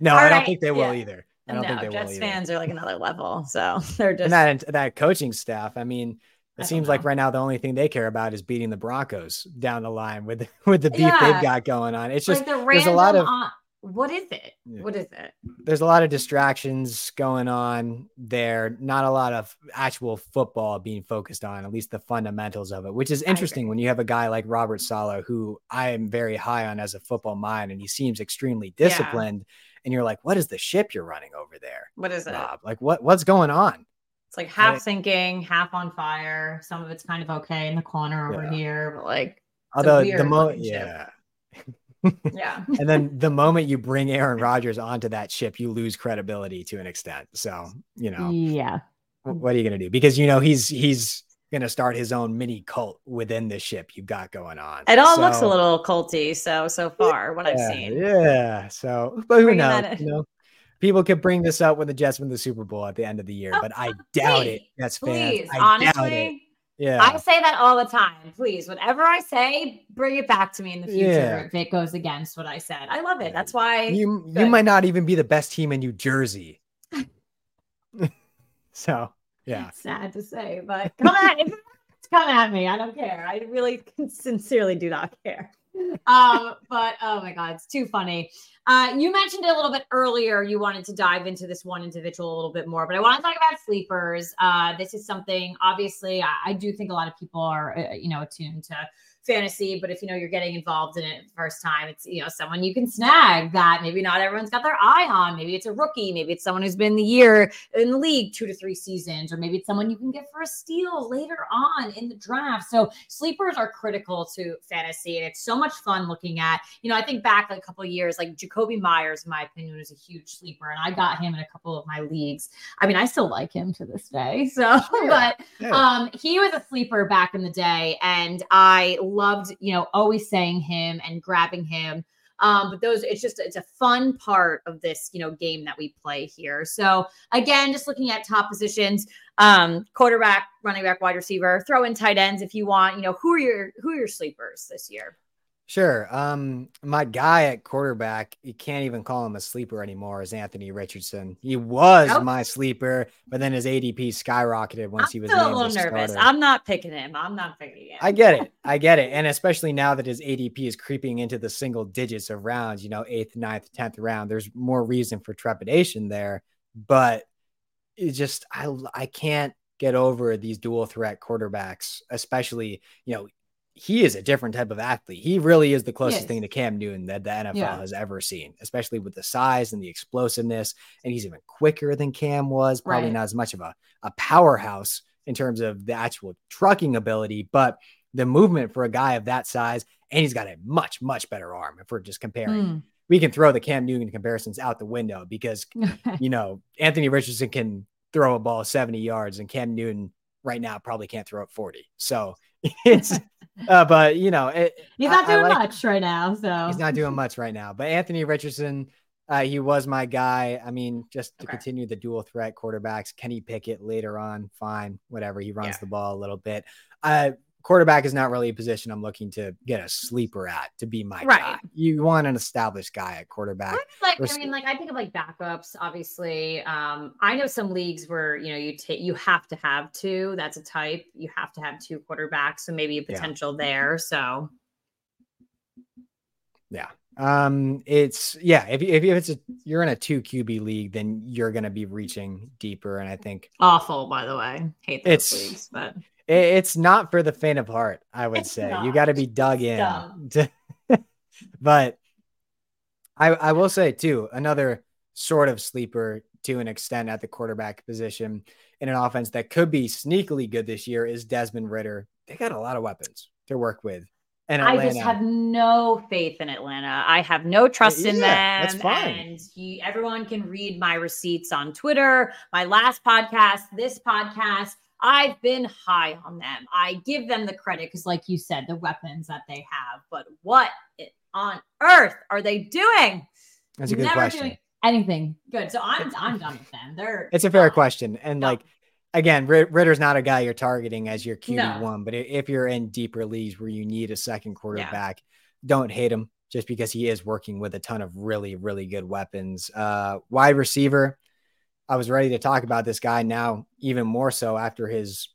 no, I don't right, think they will yeah. either. I don't no, think they will Jets either. fans are like another level. So they're just and that that coaching staff. I mean, it seems like right now the only thing they care about is beating the Broncos down the line with with the beef Yeah. they've got going on. It's just like the there's a lot of on- what is it? Yeah. What is it? there's a lot of distractions going on there. Not a lot of actual football being focused on, at least the fundamentals of it, which is interesting when you have a guy like Robert Saleh, who I am very high on as a football mind, and he seems extremely Yeah. disciplined. And you're like, what is the ship you're running over there, What is it? Like, what what's going on? It's like half I- sinking, half on fire. Some of it's kind of okay in the corner over Yeah. here, but like, Although the weird mo yeah. yeah. and then the moment you bring Aaron Rodgers onto that ship, you lose credibility to an extent. So, you know, Yeah. what are you going to do? Because, you know, he's, he's going to start his own mini cult within the ship you've got going on. It all looks a little culty. So, so far, what I've seen. Yeah. So, but who knows? You know, people could bring this up when the Jets win the Super Bowl at the end of the year, Oh, but I doubt it. please, Jets fans. Please, I doubt it. honestly, Yeah. I say that all the time. Please, whatever I say, bring it back to me in the future Yeah. if it goes against what I said. I love it. That's why. you, you might not even be the best team in New Jersey. so, yeah. Sad to say, but come at come at me. I don't care. I really sincerely do not care. Um, but oh my god, it's too funny. Uh, you mentioned it a little bit earlier. You wanted to dive into this one individual a little bit more, but I want to talk about sleepers. Uh, this is something, obviously, I, I, do think a lot of people are, uh, you know, attuned to fantasy, but if you know you're getting involved in it first time, it's you know someone you can snag that maybe not everyone's got their eye on. Maybe it's a rookie, maybe it's someone who's been the year in the league two to three seasons, or maybe it's someone you can get for a steal later on in the draft. So sleepers are critical to fantasy, and it's so much fun looking at. You know, I think back like a couple years, like Jakobi Meyers, in my opinion, was a huge sleeper, and I got him in a couple of my leagues. I mean, I still like him to this day. So, yeah. but yeah. um, he was a sleeper back in the day, and I loved, you know, always saying him and grabbing him. Um, but those, it's just, it's a fun part of this, you know, game that we play here. So again, just looking at top positions, um, quarterback, running back, wide receiver, throw in tight ends if you want. You know, who are your who are your sleepers this year? Sure. Um, my guy at quarterback, you can't even call him a sleeper anymore, is Anthony Richardson. He was nope. my sleeper, but then his ADP skyrocketed once I'm he was a little nervous. Starter. I'm not picking him. I'm not picking him. I get it. I get it. And especially now that his ADP is creeping into the single digits of rounds, you know, eighth, ninth, tenth round, there's more reason for trepidation there. But it just I I can't get over these dual threat quarterbacks, especially, you know, he is a different type of athlete. He really is the closest yes. thing to Cam Newton that the NFL yeah. has ever seen, especially with the size and the explosiveness. And he's even quicker than Cam was, probably right. not as much of a, a powerhouse in terms of the actual trucking ability, but the movement for a guy of that size. And he's got a much, much better arm if we're just comparing. Mm. We can throw the Cam Newton comparisons out the window because, you know, Anthony Richardson can throw a ball 70 yards and Cam Newton right now probably can't throw it 40. So it's uh, but you know, it, he's not doing like, much right now. So he's not doing much right now. But Anthony Richardson, uh, he was my guy. I mean, just to okay. continue the dual threat quarterbacks, Kenny Pickett later on, fine, whatever. He runs yeah. the ball a little bit. Uh, quarterback is not really a position I'm looking to get a sleeper at to be my right. guy. You want an established guy at quarterback. Like, I mean, like I think of like backups. Obviously, um, I know some leagues where you know you take you have to have two. That's a type. You have to have two quarterbacks, so maybe a potential yeah. there. So, yeah. Um, it's yeah. If if it's a you're in a two QB league, then you're gonna be reaching deeper, and I think awful. By the way, hate those it's, leagues, but it's not for the faint of heart, I would it's say. Not. You got to be dug in. To, but I, I will say, too, another sort of sleeper to an extent at the quarterback position in an offense that could be sneakily good this year is Desmond Ridder. They got a lot of weapons to work with. And I just have no faith in Atlanta. I have no trust in yeah, them. That's fine. And he, everyone can read my receipts on Twitter, my last podcast, this podcast. I've been high on them. I give them the credit because, like you said, the weapons that they have. But what on earth are they doing? That's a good Never question. anything good. So I'm I'm done with them. They're it's a fair question, and like again, Ridder's not a guy you're targeting as your QB one, no. but if you're in deeper leagues where you need a second quarterback, yeah. don't hate him just because he is working with a ton of really really good weapons. Uh, wide receiver. I was ready to talk about this guy now, even more so after his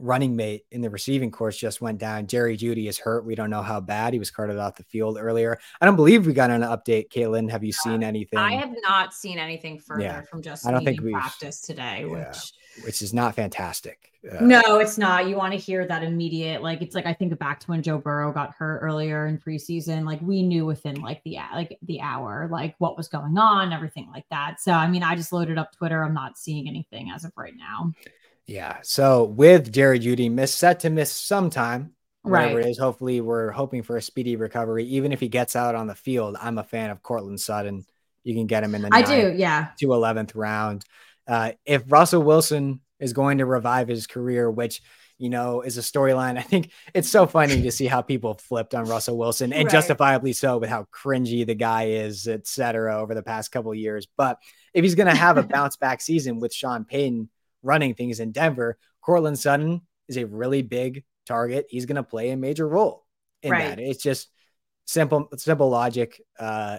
running mate in the receiving course just went down. Jerry Jeudy is hurt. We don't know how bad. He was carted off the field earlier. I don't believe we got an update. Caitlin, have you seen anything? I have not seen anything further yeah. from just I don't think we practice today, yeah. which which is not fantastic. Uh, no, it's not. You want to hear that immediate. Like it's like I think back to when Joe Burrow got hurt earlier in preseason. Like we knew within like the like the hour like what was going on, everything like that. So I mean, I just loaded up Twitter. I'm not seeing anything as of right now. Yeah. So with Jerry Jeudy, miss set to miss sometime, whatever right. it is. Hopefully, we're hoping for a speedy recovery. Even if he gets out on the field, I'm a fan of Courtland Sutton. You can get him in the I do, yeah, to 11th round. Uh, if Russell Wilson is going to revive his career, which you know is a storyline, I think it's so funny to see how people flipped on Russell Wilson and right. justifiably so with how cringy the guy is, etc. Over the past couple years, but if he's going to have a bounce back season with Sean Payton running things in Denver. Courtland Sutton is a really big target. He's going to play a major role in right. that. It's just simple, simple logic. Uh,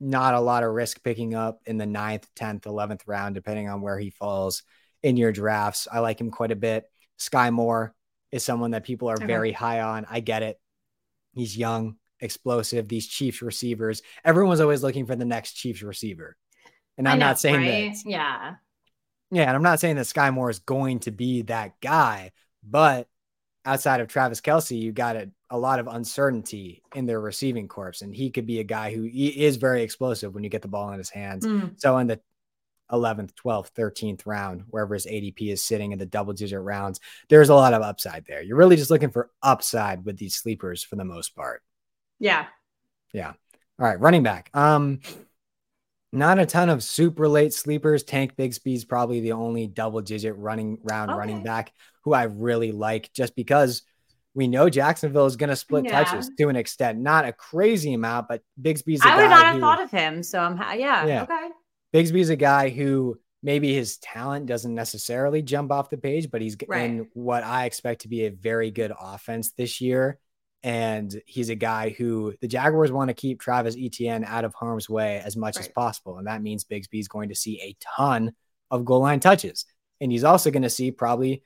not a lot of risk picking up in the ninth, 10th, 11th round, depending on where he falls in your drafts. I like him quite a bit. Skyy Moore is someone that people are okay. very high on. I get it. He's young. explosive. These Chiefs receivers, everyone's always looking for the next Chiefs receiver. And I'm know, not saying right? that. Yeah. Yeah. And I'm not saying that Skyy Moore is going to be that guy, but outside of Travis Kelce, you got a, a lot of uncertainty in their receiving corps. And he could be a guy who is very explosive when you get the ball in his hands. Mm. So in the 11th, 12th, 13th round, wherever his ADP is sitting in the double digit rounds, there's a lot of upside there. You're really just looking for upside with these sleepers for the most part. Yeah. Yeah. All right. Running back. Um, not a ton of super late sleepers. Tank Bigsby's probably the only double digit running round okay. running back who I really like just because we know Jacksonville is going to split yeah. touches to an extent, not a crazy amount, but Bigsby's. I would not have thought of him. So I'm, yeah, yeah. Okay. Bigsby's a guy who maybe his talent doesn't necessarily jump off the page, but he's right. in what I expect to be a very good offense this year. And he's a guy who the Jaguars want to keep Travis Etienne out of harm's way as much right. as possible. And that means Bigsby is going to see a ton of goal line touches. And he's also going to see probably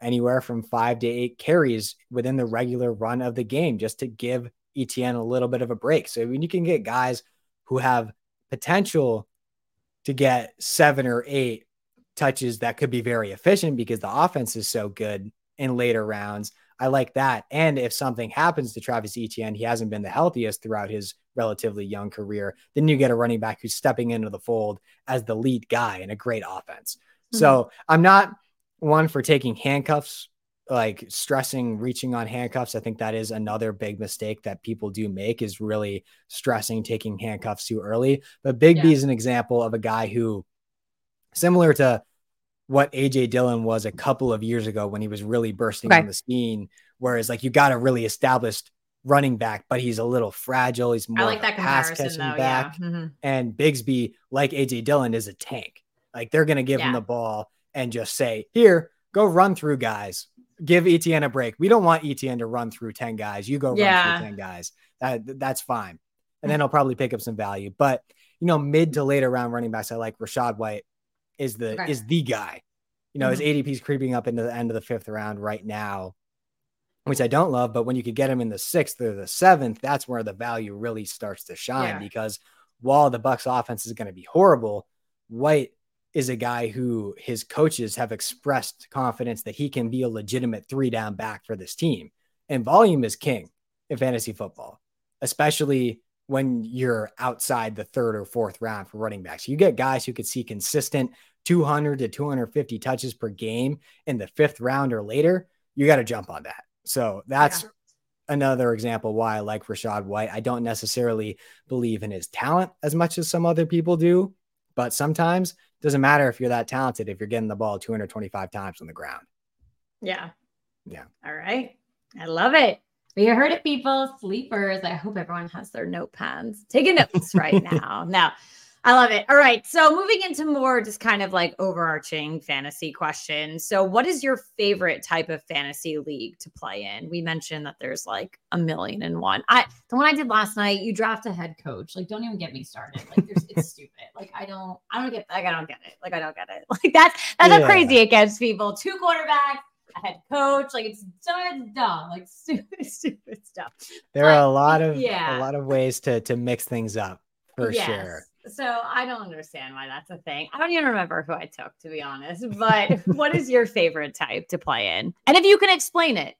anywhere from five to eight carries within the regular run of the game just to give Etienne a little bit of a break. So when you can get guys who have potential to get seven or eight touches that could be very efficient because the offense is so good in later rounds. I like that. And if something happens to Travis Etienne, he hasn't been the healthiest throughout his relatively young career, then you get a running back who's stepping into the fold as the lead guy in a great offense. Mm-hmm. So I'm not one for taking handcuffs, like stressing reaching on handcuffs. I think that is another big mistake that people do make is really stressing taking handcuffs too early. But Big yeah. B is an example of a guy who, similar to what AJ Dillon was a couple of years ago when he was really bursting on the scene, whereas like you got a really established running back, but he's a little fragile. He's more I like that pass catching though, back. Yeah. Mm-hmm. And Bigsby, like AJ Dillon, is a tank. Like they're gonna give yeah. him the ball and just say, here, go run through guys. Give Etienne a break. We don't want Etienne to run through 10 guys. You go yeah. run through 10 guys. That, that's fine. And then he'll probably pick up some value. But you know, mid to later round running backs, I like Rachaad White is the right. is the guy. You know, mm-hmm. his ADP is creeping up into the end of the fifth round right now, which I don't love. But when you could get him in the sixth or the seventh, that's where the value really starts to shine yeah. because while the Bucs' offense is going to be horrible, White is a guy who his coaches have expressed confidence that he can be a legitimate three down back for this team. And volume is king in fantasy football, especially when you're outside the third or fourth round for running backs. You get guys who could see consistent 200 to 250 touches per game in the fifth round or later. You got to jump on that. So that's yeah. another example why I like Rachaad White. I don't necessarily believe in his talent as much as some other people do, but sometimes doesn't matter if you're that talented if you're getting the ball 225 times on the ground. Yeah. Yeah. All right. I love it. We heard it, people. Sleepers. I hope everyone has their notepads taking notes right now. Now, I love it. All right. So moving into more just kind of like overarching fantasy questions. So what is your favorite type of fantasy league to play in? We mentioned that there's like a million and one. I the one I did last night, you draft a head coach. Like, don't even get me started. Like there's it's stupid. Like I don't I don't get like I don't get it. Like I don't get it. Like that's that's yeah. how crazy it gets people. Two quarterbacks, a head coach. Like it's it's dumb, like stupid, stupid stuff. There but, are a lot of yeah. a lot of ways to to mix things up for yes. sure. So I don't understand why that's a thing. I don't even remember who I took, to be honest. But what is your favorite type to play in? And if you can explain it,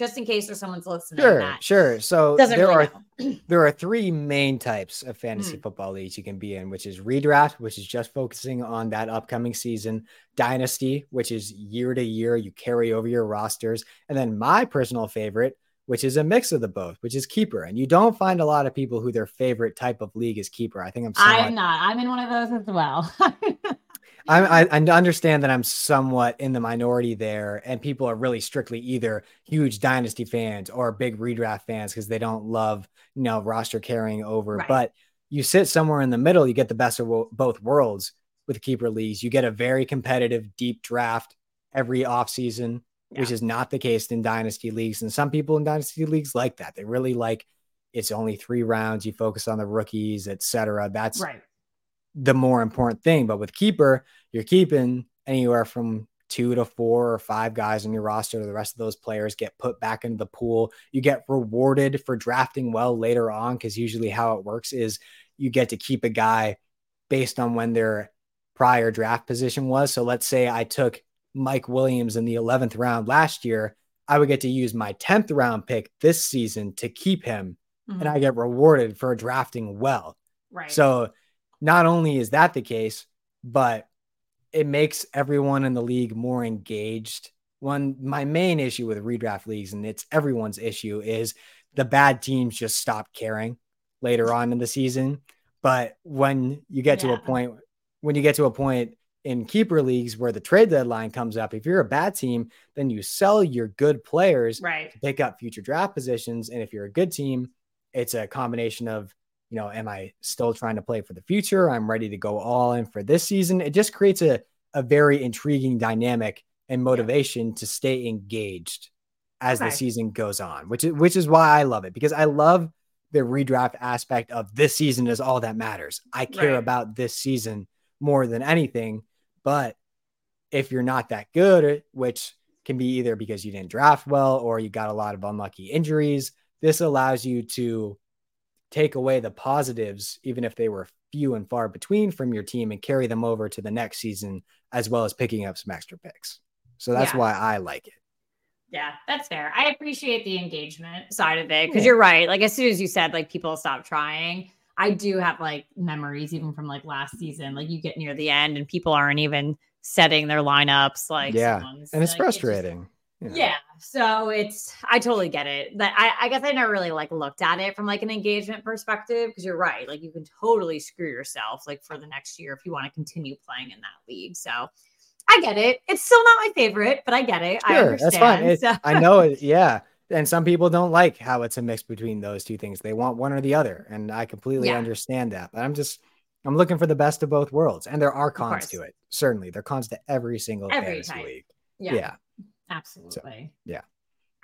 just in case there's someone's listening. Sure, sure. So there really are there are three main types of fantasy mm. football leagues you can be in, which is redraft, which is just focusing on that upcoming season, dynasty, which is year to year, you carry over your rosters, and then my personal favorite, which is a mix of the both, which is keeper. And you don't find a lot of people who their favorite type of league is keeper. I think I'm. Somewhat, I'm not. I'm in one of those as well. I, I understand that I'm somewhat in the minority there, and people are really strictly either huge dynasty fans or big redraft fans because they don't love you know roster carrying over. Right. But you sit somewhere in the middle, you get the best of both worlds with keeper leagues. You get a very competitive, deep draft every offseason yeah. which is not the case in dynasty leagues. And some people in dynasty leagues like that. They really like it's only three rounds. You focus on the rookies, etc. That's right. the more important thing. But with keeper, you're keeping anywhere from two to four or five guys on your roster. The rest of those players get put back into the pool. You get rewarded for drafting well later on because usually how it works is you get to keep a guy based on when their prior draft position was. So let's say I took Mike Williams in the 11th round last year. I would get to use my 10th round pick this season to keep him, mm-hmm. and I get rewarded for drafting well. Right. So not only is that the case, but it makes everyone in the league more engaged. One, my main issue with redraft leagues, and it's everyone's issue, is the bad teams just stop caring later on in the season. But when you get yeah. to a point, when you get to a point in keeper leagues where the trade deadline comes up, if you're a bad team, then you sell your good players right. to pick up future draft positions. And if you're a good team, it's a combination of, you know, am I still trying to play for the future? I'm ready to go all in for this season. It just creates a, a very intriguing dynamic and motivation yeah. to stay engaged as okay. the season goes on, which is which is why I love it because I love the redraft aspect of this season is all that matters. I care right. about this season more than anything. But if you're not that good, eh, which can be either because you didn't draft well or you got a lot of unlucky injuries, this allows you to take away the positives, even if they were few and far between from your team, and carry them over to the next season, as well as picking up some extra picks. So that's yeah. why I like it. Yeah, that's fair. I appreciate the engagement side of it because yeah. you're right. Like as soon as you said, like people stop trying. I do have like memories even from like last season. Like you get near the end and people aren't even setting their lineups. Like yeah, and it's like, frustrating. It's just, yeah. yeah. so it's I totally get it. But I, I guess I never really like looked at it from like an engagement perspective because you're right. Like you can totally screw yourself like for the next year if you want to continue playing in that league. So I get it. It's still not my favorite, but I get it. Sure, I understand. That's fine. It, so. I know it. Yeah and some people don't like how it's a mix between those two things. They want one or the other, and I completely yeah. understand that. But I'm just I'm looking for the best of both worlds, and there are cons to it. Certainly, there are cons to every single every fantasy league. Yeah, yeah. absolutely. So, yeah.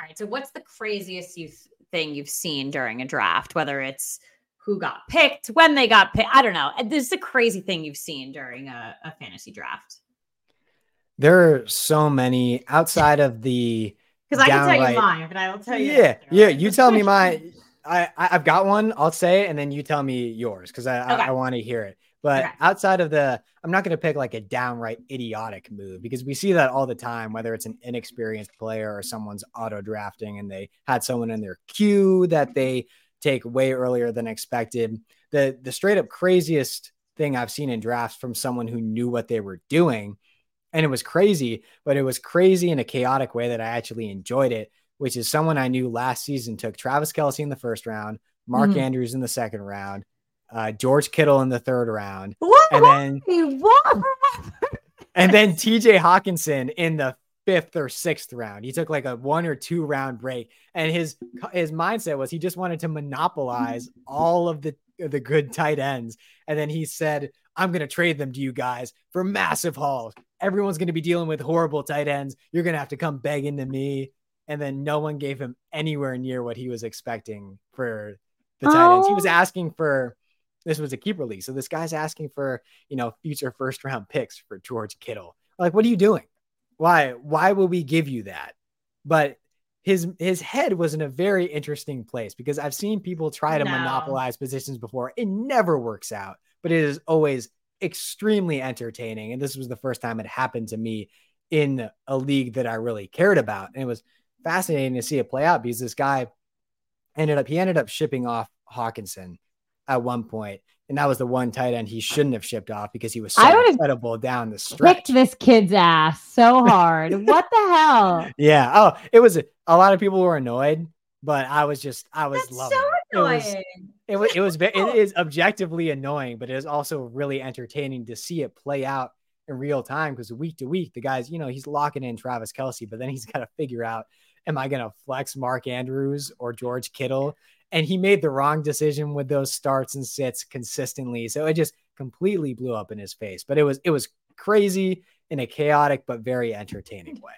All right. So, what's the craziest you thing you've seen during a draft? Whether it's who got picked, when they got picked, I don't know. Uh, this is a crazy thing you've seen during a, a fantasy draft. There are so many outside of the because I can tell you mine, but I will tell you. Yeah, yeah. You tell me mine. I I've got one. I'll say it, and then you tell me yours because I, okay. I, I want to hear it. But okay. outside of the, I'm not going to pick like a downright idiotic move because we see that all the time, whether it's an inexperienced player or someone's auto drafting and they had someone in their queue that they take way earlier than expected. The the straight up craziest thing I've seen in drafts from someone who knew what they were doing and it was crazy, but it was crazy in a chaotic way that I actually enjoyed it, which is someone I knew last season took Travis Kelce in the first round, Mark mm-hmm. Andrews in the second round, uh, George Kittle in the third round, what? and then what? and then TJ Hockenson in the fifth or sixth round. He took like a one or two round break, and his his mindset was he just wanted to monopolize all of the the good tight ends, and then he said, "I'm going to trade them to you guys for massive hauls." everyone's going to be dealing with horrible tight ends. You're going to have to come begging to me. And then no one gave him anywhere near what he was expecting for the tight ends. He was oh. asking for this was a keeper league. So this guy's asking for, you know, future first round picks for George Kittle. Like, what are you doing? Why? Why will we give you that? But his his head was in a very interesting place because I've seen people try to no. monopolize positions before. It never works out, but it is always extremely entertaining. And this was the first time it happened to me in a league that I really cared about. And it was fascinating to see it play out because this guy ended up, he ended up shipping off Hockenson at one point, And that was the one tight end he shouldn't have shipped off because he was so incredible down the stretch. Kicked this kid's ass so hard. what the hell? Yeah. Oh, it was a, a lot of people were annoyed, but I was just I was That's loving so it. Annoying. It was it was it was it is objectively annoying, but it is also really entertaining to see it play out in real time because week to week, the guys, you know, he's locking in Travis Kelce, but then he's got to figure out am I gonna flex Mark Andrews or George Kittle? And he made the wrong decision with those starts and sits consistently. So it just completely blew up in his face. But it was it was crazy in a chaotic but very entertaining way.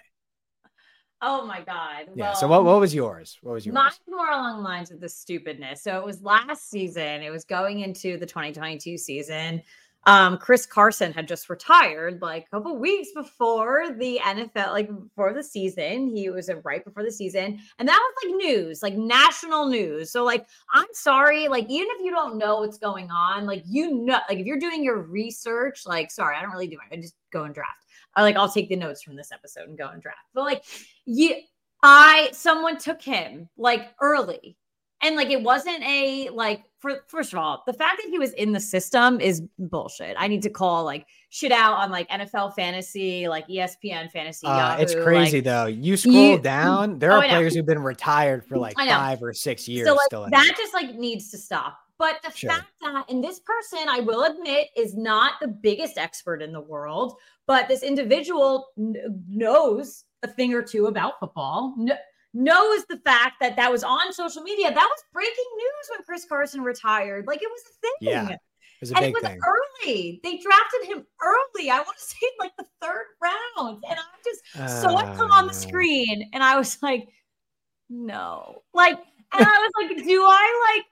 Oh my God. Yeah. So what, what was yours? What was yours? Mine's more along the lines of the stupidness. So it was last season. It was going into the 2022 season. um, Chris Carson had just retired like a couple weeks before the NFL, like before the season. He was right before the season, and that was like news, like national news. So, like, I'm sorry, like, even if you don't know what's going on, like, you know, like, if you're doing your research, like, sorry, I don't really do it. I just go and draft. I like, I'll take the notes from this episode and go and draft. But like, you, I, someone took him like early and like it wasn't a like for first of all, the fact that he was in the system is bullshit. I need to call like shit out on like NFL fantasy, like ESPN fantasy. Uh, Yahoo, it's crazy like, though. You scroll you, down, there oh, are players who've been retired for like five or six years. So like, that just like needs to stop. But the sure. fact that, and this person, I will admit, is not the biggest expert in the world, but this individual knows a thing or two about football, knows the fact that that was on social media. That was breaking news when Chris Carson retired. Like it was a thing. Yeah. It was and it was thing. early. They drafted him early. I want to say like the third round. And I just uh, saw it come on the screen and I was like, no. Like, and I was like, do I like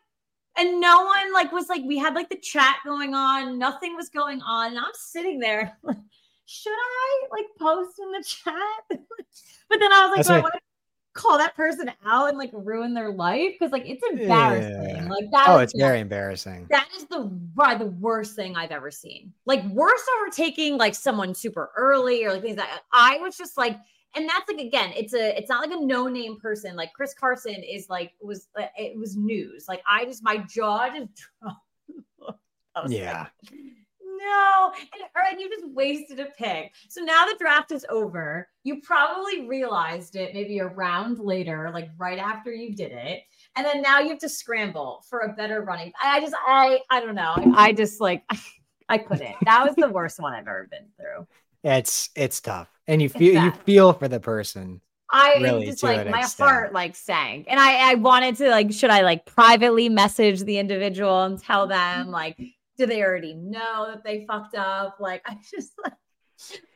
and no one like was like we had like the chat going on nothing was going on and i'm sitting there like should i like post in the chat but then i was like do i want to call that person out and like ruin their life because like it's embarrassing yeah. like that oh it's very embarrassing that is the probably the worst thing i've ever seen like worse overtaking like someone super early or like things that i was just like and that's like again, it's a it's not like a no name person. Like Chris Carson is like was uh, it was news. Like I just my jaw just yeah. Like, no, and, and you just wasted a pick. So now the draft is over. You probably realized it maybe a round later, like right after you did it, and then now you have to scramble for a better running. I just I I don't know. I, I just like I couldn't. That was the worst one I've ever been through. It's it's tough, and you feel you feel for the person. I really, just like my extent. heart like sank, and I I wanted to like should I like privately message the individual and tell them like do they already know that they fucked up? Like I just like.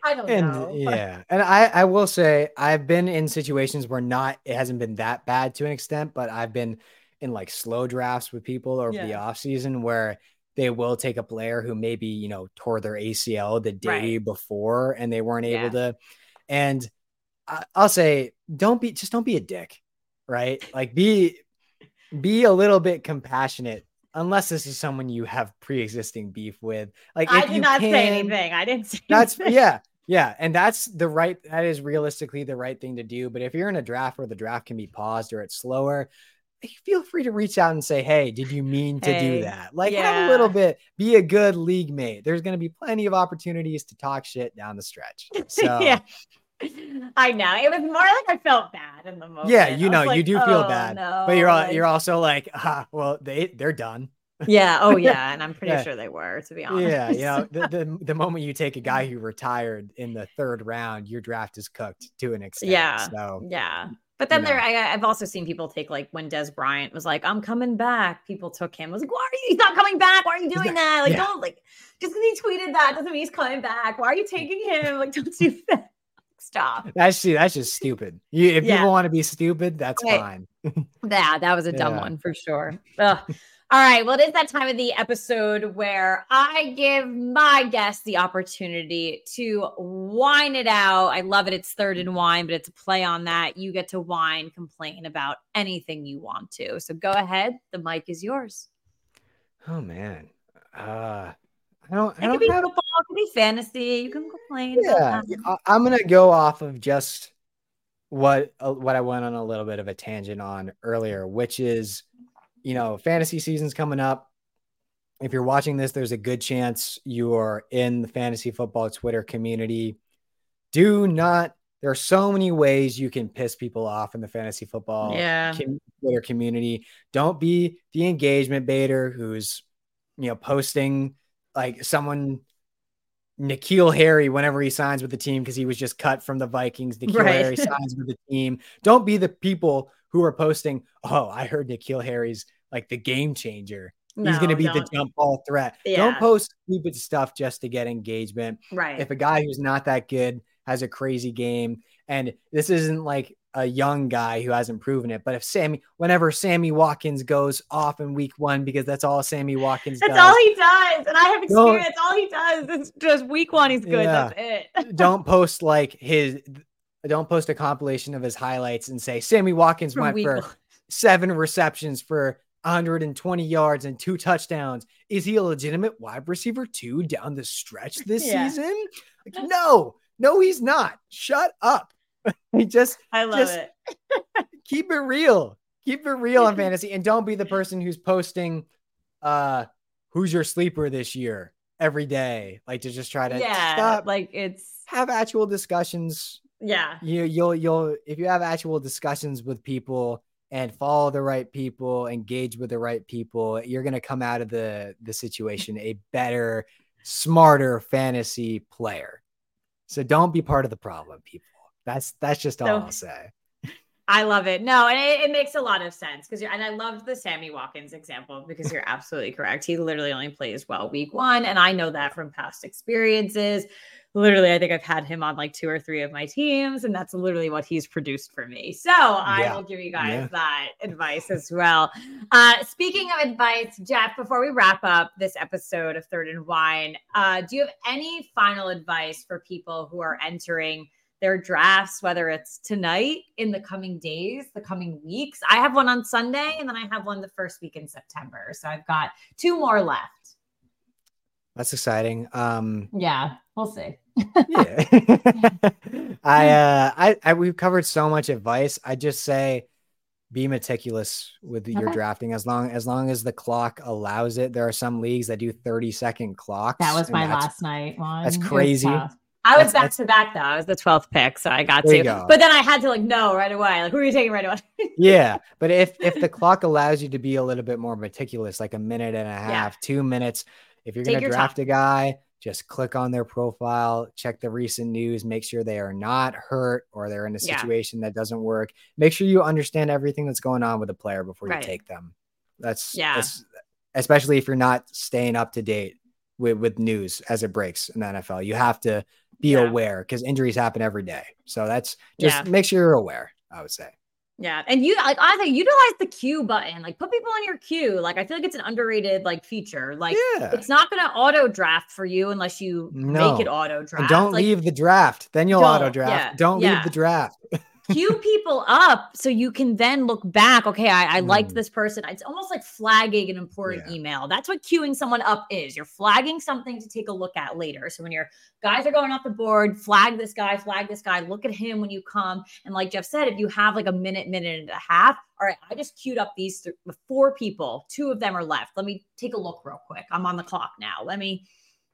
I don't and, know. Uh, yeah. And I, I will say I've been in situations where not it hasn't been that bad to an extent, but I've been in like slow drafts with people or yeah. the off season where they will take a player who maybe you know tore their ACL the day right. before and they weren't able to. And I, I'll say, don't be just don't be a dick, right? Like be be a little bit compassionate unless this is someone you have pre-existing beef with. Like I did not can, say anything. I didn't say that's anything. yeah. Yeah, and that's the right that is realistically the right thing to do. But if you're in a draft where the draft can be paused or it's slower, eh, feel free to reach out and say, Hey, did you mean to hey, do that? Like, yeah. have a little bit, be a good league mate. There's going to be plenty of opportunities to talk shit down the stretch. So, yeah. I know it was more like I felt bad in the moment. Yeah, you know, like, you do feel oh, bad, no. but you're all, you're also like, ah, well, they they're done. Yeah. Oh, yeah. And I'm pretty yeah. sure they were, to be honest. Yeah. You know, the, the, the moment you take a guy who retired in the third round, your draft is cooked to an extent. Yeah. So yeah. But then there, I, have also seen people take like when Dez Bryant was like, "I'm coming back." People took him. I was like, "Why are you? He's not coming back. Why are you doing that? Like, yeah. don't like just because he tweeted that doesn't mean he's coming back. Why are you taking him? Like, don't do that. Stop." That's that's just stupid. You, if yeah. people want to be stupid, that's okay. fine. yeah, that was a dumb yeah. one for sure. Ugh. All right. Well, it is that time of the episode where I give my guests the opportunity to whine it out. I love it. It's third and wine, but it's a play on that. You get to whine, complain about anything you want to. So go ahead. The mic is yours. Oh man. Uh I don't. It I don't could be have... football. It could be fantasy. You can complain. Yeah, I'm gonna go off of just what uh, what I went on a little bit of a tangent on earlier, which is you know, fantasy season's coming up. If you're watching this, there's a good chance you are in the fantasy football Twitter community. Do not, there are so many ways you can piss people off in the fantasy football yeah. Twitter community. Don't be the engagement baiter who's, you know, posting like someone N'Keal Harry whenever he signs with the team because he was just cut from the Vikings. N'Keal right. Harry signs with the team. Don't be the people who are posting, oh, I heard N'Keal Harry's like the game changer. No, He's going to be don't. the jump ball threat. Yeah. Don't post stupid stuff just to get engagement. Right. If a guy who's not that good has a crazy game And this isn't like a young guy who hasn't proven it. But if Sammy, whenever Sammy Watkins goes off in week one, because that's all Sammy Watkins that's does. all he does. And I have experience. That's all he does. It's just week one, he's good. Yeah. That's it. don't post like his, don't post a compilation of his highlights and say Sammy Watkins From went for one. seven receptions for 120 yards and two touchdowns. Is he a legitimate wide receiver two down the stretch this yeah. season? Like, no, no, he's not. Shut up. just I love just it. keep it real. Keep it real in fantasy and don't be the person who's posting uh who's your sleeper this year every day. Like to just try to yeah, stop. Like it's have actual discussions. Yeah. You you'll you'll if you have actual discussions with people and follow the right people, engage with the right people, you're going to come out of the the situation a better, smarter fantasy player. So don't be part of the problem, people. That's that's just all so, I'll say. I love it. No, and it, it makes a lot of sense because and I loved the Sammy Watkins example because you're absolutely correct. He literally only plays well week one, and I know that from past experiences. Literally, I think I've had him on like two or three of my teams, and that's literally what he's produced for me. So I yeah. will give you guys yeah. that advice as well. Uh, speaking of advice, Jeff, before we wrap up this episode of Third and Wine, uh, do you have any final advice for people who are entering? Their drafts, whether it's tonight, in the coming days, the coming weeks. I have one on Sunday and then I have one the first week in September. So I've got two more left. That's exciting. Um yeah, we'll see. yeah. I uh I, I we've covered so much advice. I just say be meticulous with your drafting as long as long as the clock allows it. There are some leagues that do 30 second clocks. That was my last night one. That's crazy. I was back to back though. I was the 12th pick, so I got to. Go. But then I had to like no right away. Like who are you taking right away? yeah, but if if the clock allows you to be a little bit more meticulous, like a minute and a half, yeah. two minutes, if you're going to draft time. a guy, just click on their profile, check the recent news, make sure they are not hurt or they're in a situation yeah. that doesn't work. Make sure you understand everything that's going on with the player before right. you take them. That's yeah. That's, especially if you're not staying up to date with, with news as it breaks in the NFL. You have to be yeah. aware because injuries happen every day. So that's just yeah. make sure you're aware, I would say. Yeah. And you like I think utilize the queue button. Like put people on your queue. Like I feel like it's an underrated like feature. Like yeah. it's not gonna auto draft for you unless you no. make it auto draft. And don't like, leave the draft. Then you'll auto draft. Don't leave the draft. queue people up so you can then look back. Okay, I, I liked mm. this person. It's almost like flagging an important yeah. email. That's what queuing someone up is. You're flagging something to take a look at later. So when your guys are going off the board, flag this guy, flag this guy, look at him when you come. And like Jeff said, if you have like a minute, minute and a half, all right, I just queued up these th- four people. Two of them are left. Let me take a look real quick. I'm on the clock now. Let me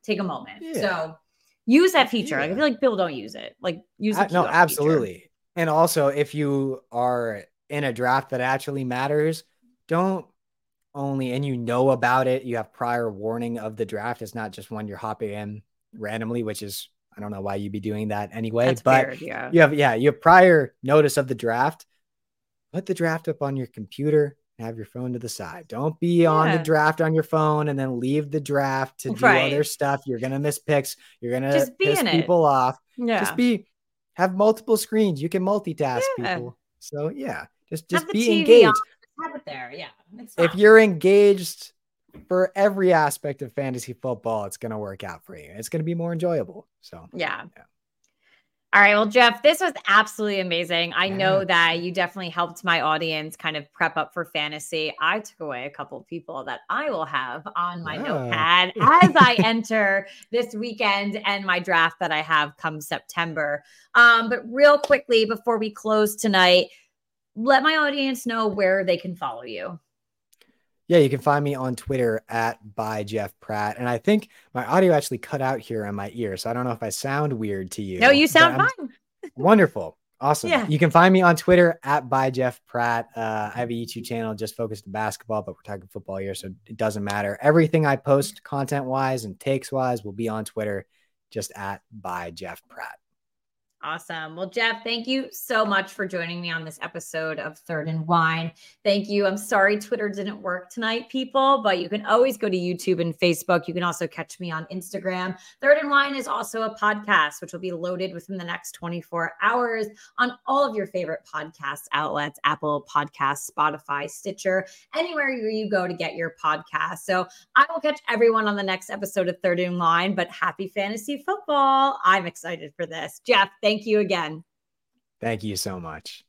take a moment. Yeah. So use that feature. Yeah. Like, I feel like people don't use it. Like use it. No, absolutely. Feature. And also, if you are in a draft that actually matters, don't only, and you know about it, you have prior warning of the draft. It's not just when you're hopping in randomly, which is, I don't know why you'd be doing that anyway, That's but weird, yeah. you have, yeah, you have prior notice of the draft. Put the draft up on your computer, have your phone to the side. Don't be yeah. on the draft on your phone and then leave the draft to do right. other stuff. You're gonna miss picks. You're gonna piss people it. off. Yeah. Just be have multiple screens. You can multitask yeah. people. So yeah, just just be TV engaged. Have it there. Yeah. If you're engaged for every aspect of fantasy football, it's gonna work out for you. It's gonna be more enjoyable. So yeah. yeah. All right. Well, Jeff, this was absolutely amazing. I know that you definitely helped my audience kind of prep up for fantasy. I took away a couple of people that I will have on my notepad as I enter this weekend and my draft that I have come September. Um, but real quickly before we close tonight, let my audience know where they can follow you. Yeah, you can find me on Twitter at by Jeff Pratt. And I think my audio actually cut out here on my ear. So I don't know if I sound weird to you. No, you sound fine. wonderful. Awesome. Yeah. You can find me on Twitter at by Jeff Pratt. Uh, I have a YouTube channel just focused on basketball, but we're talking football here, so it doesn't matter. Everything I post content wise and takes wise will be on Twitter, just at by Jeff Pratt. Awesome. Well, Jeff, thank you so much for joining me on this episode of Third and Wine. Thank you. I'm sorry Twitter didn't work tonight, people, but you can always go to YouTube and Facebook. You can also catch me on Instagram. Third and Wine is also a podcast, which will be loaded within the next 24 hours on all of your favorite podcast outlets Apple Podcasts, Spotify, Stitcher, anywhere you go to get your podcast. So I will catch everyone on the next episode of Third and Wine, but happy fantasy football. I'm excited for this. Jeff, thank you again. Thank you so much.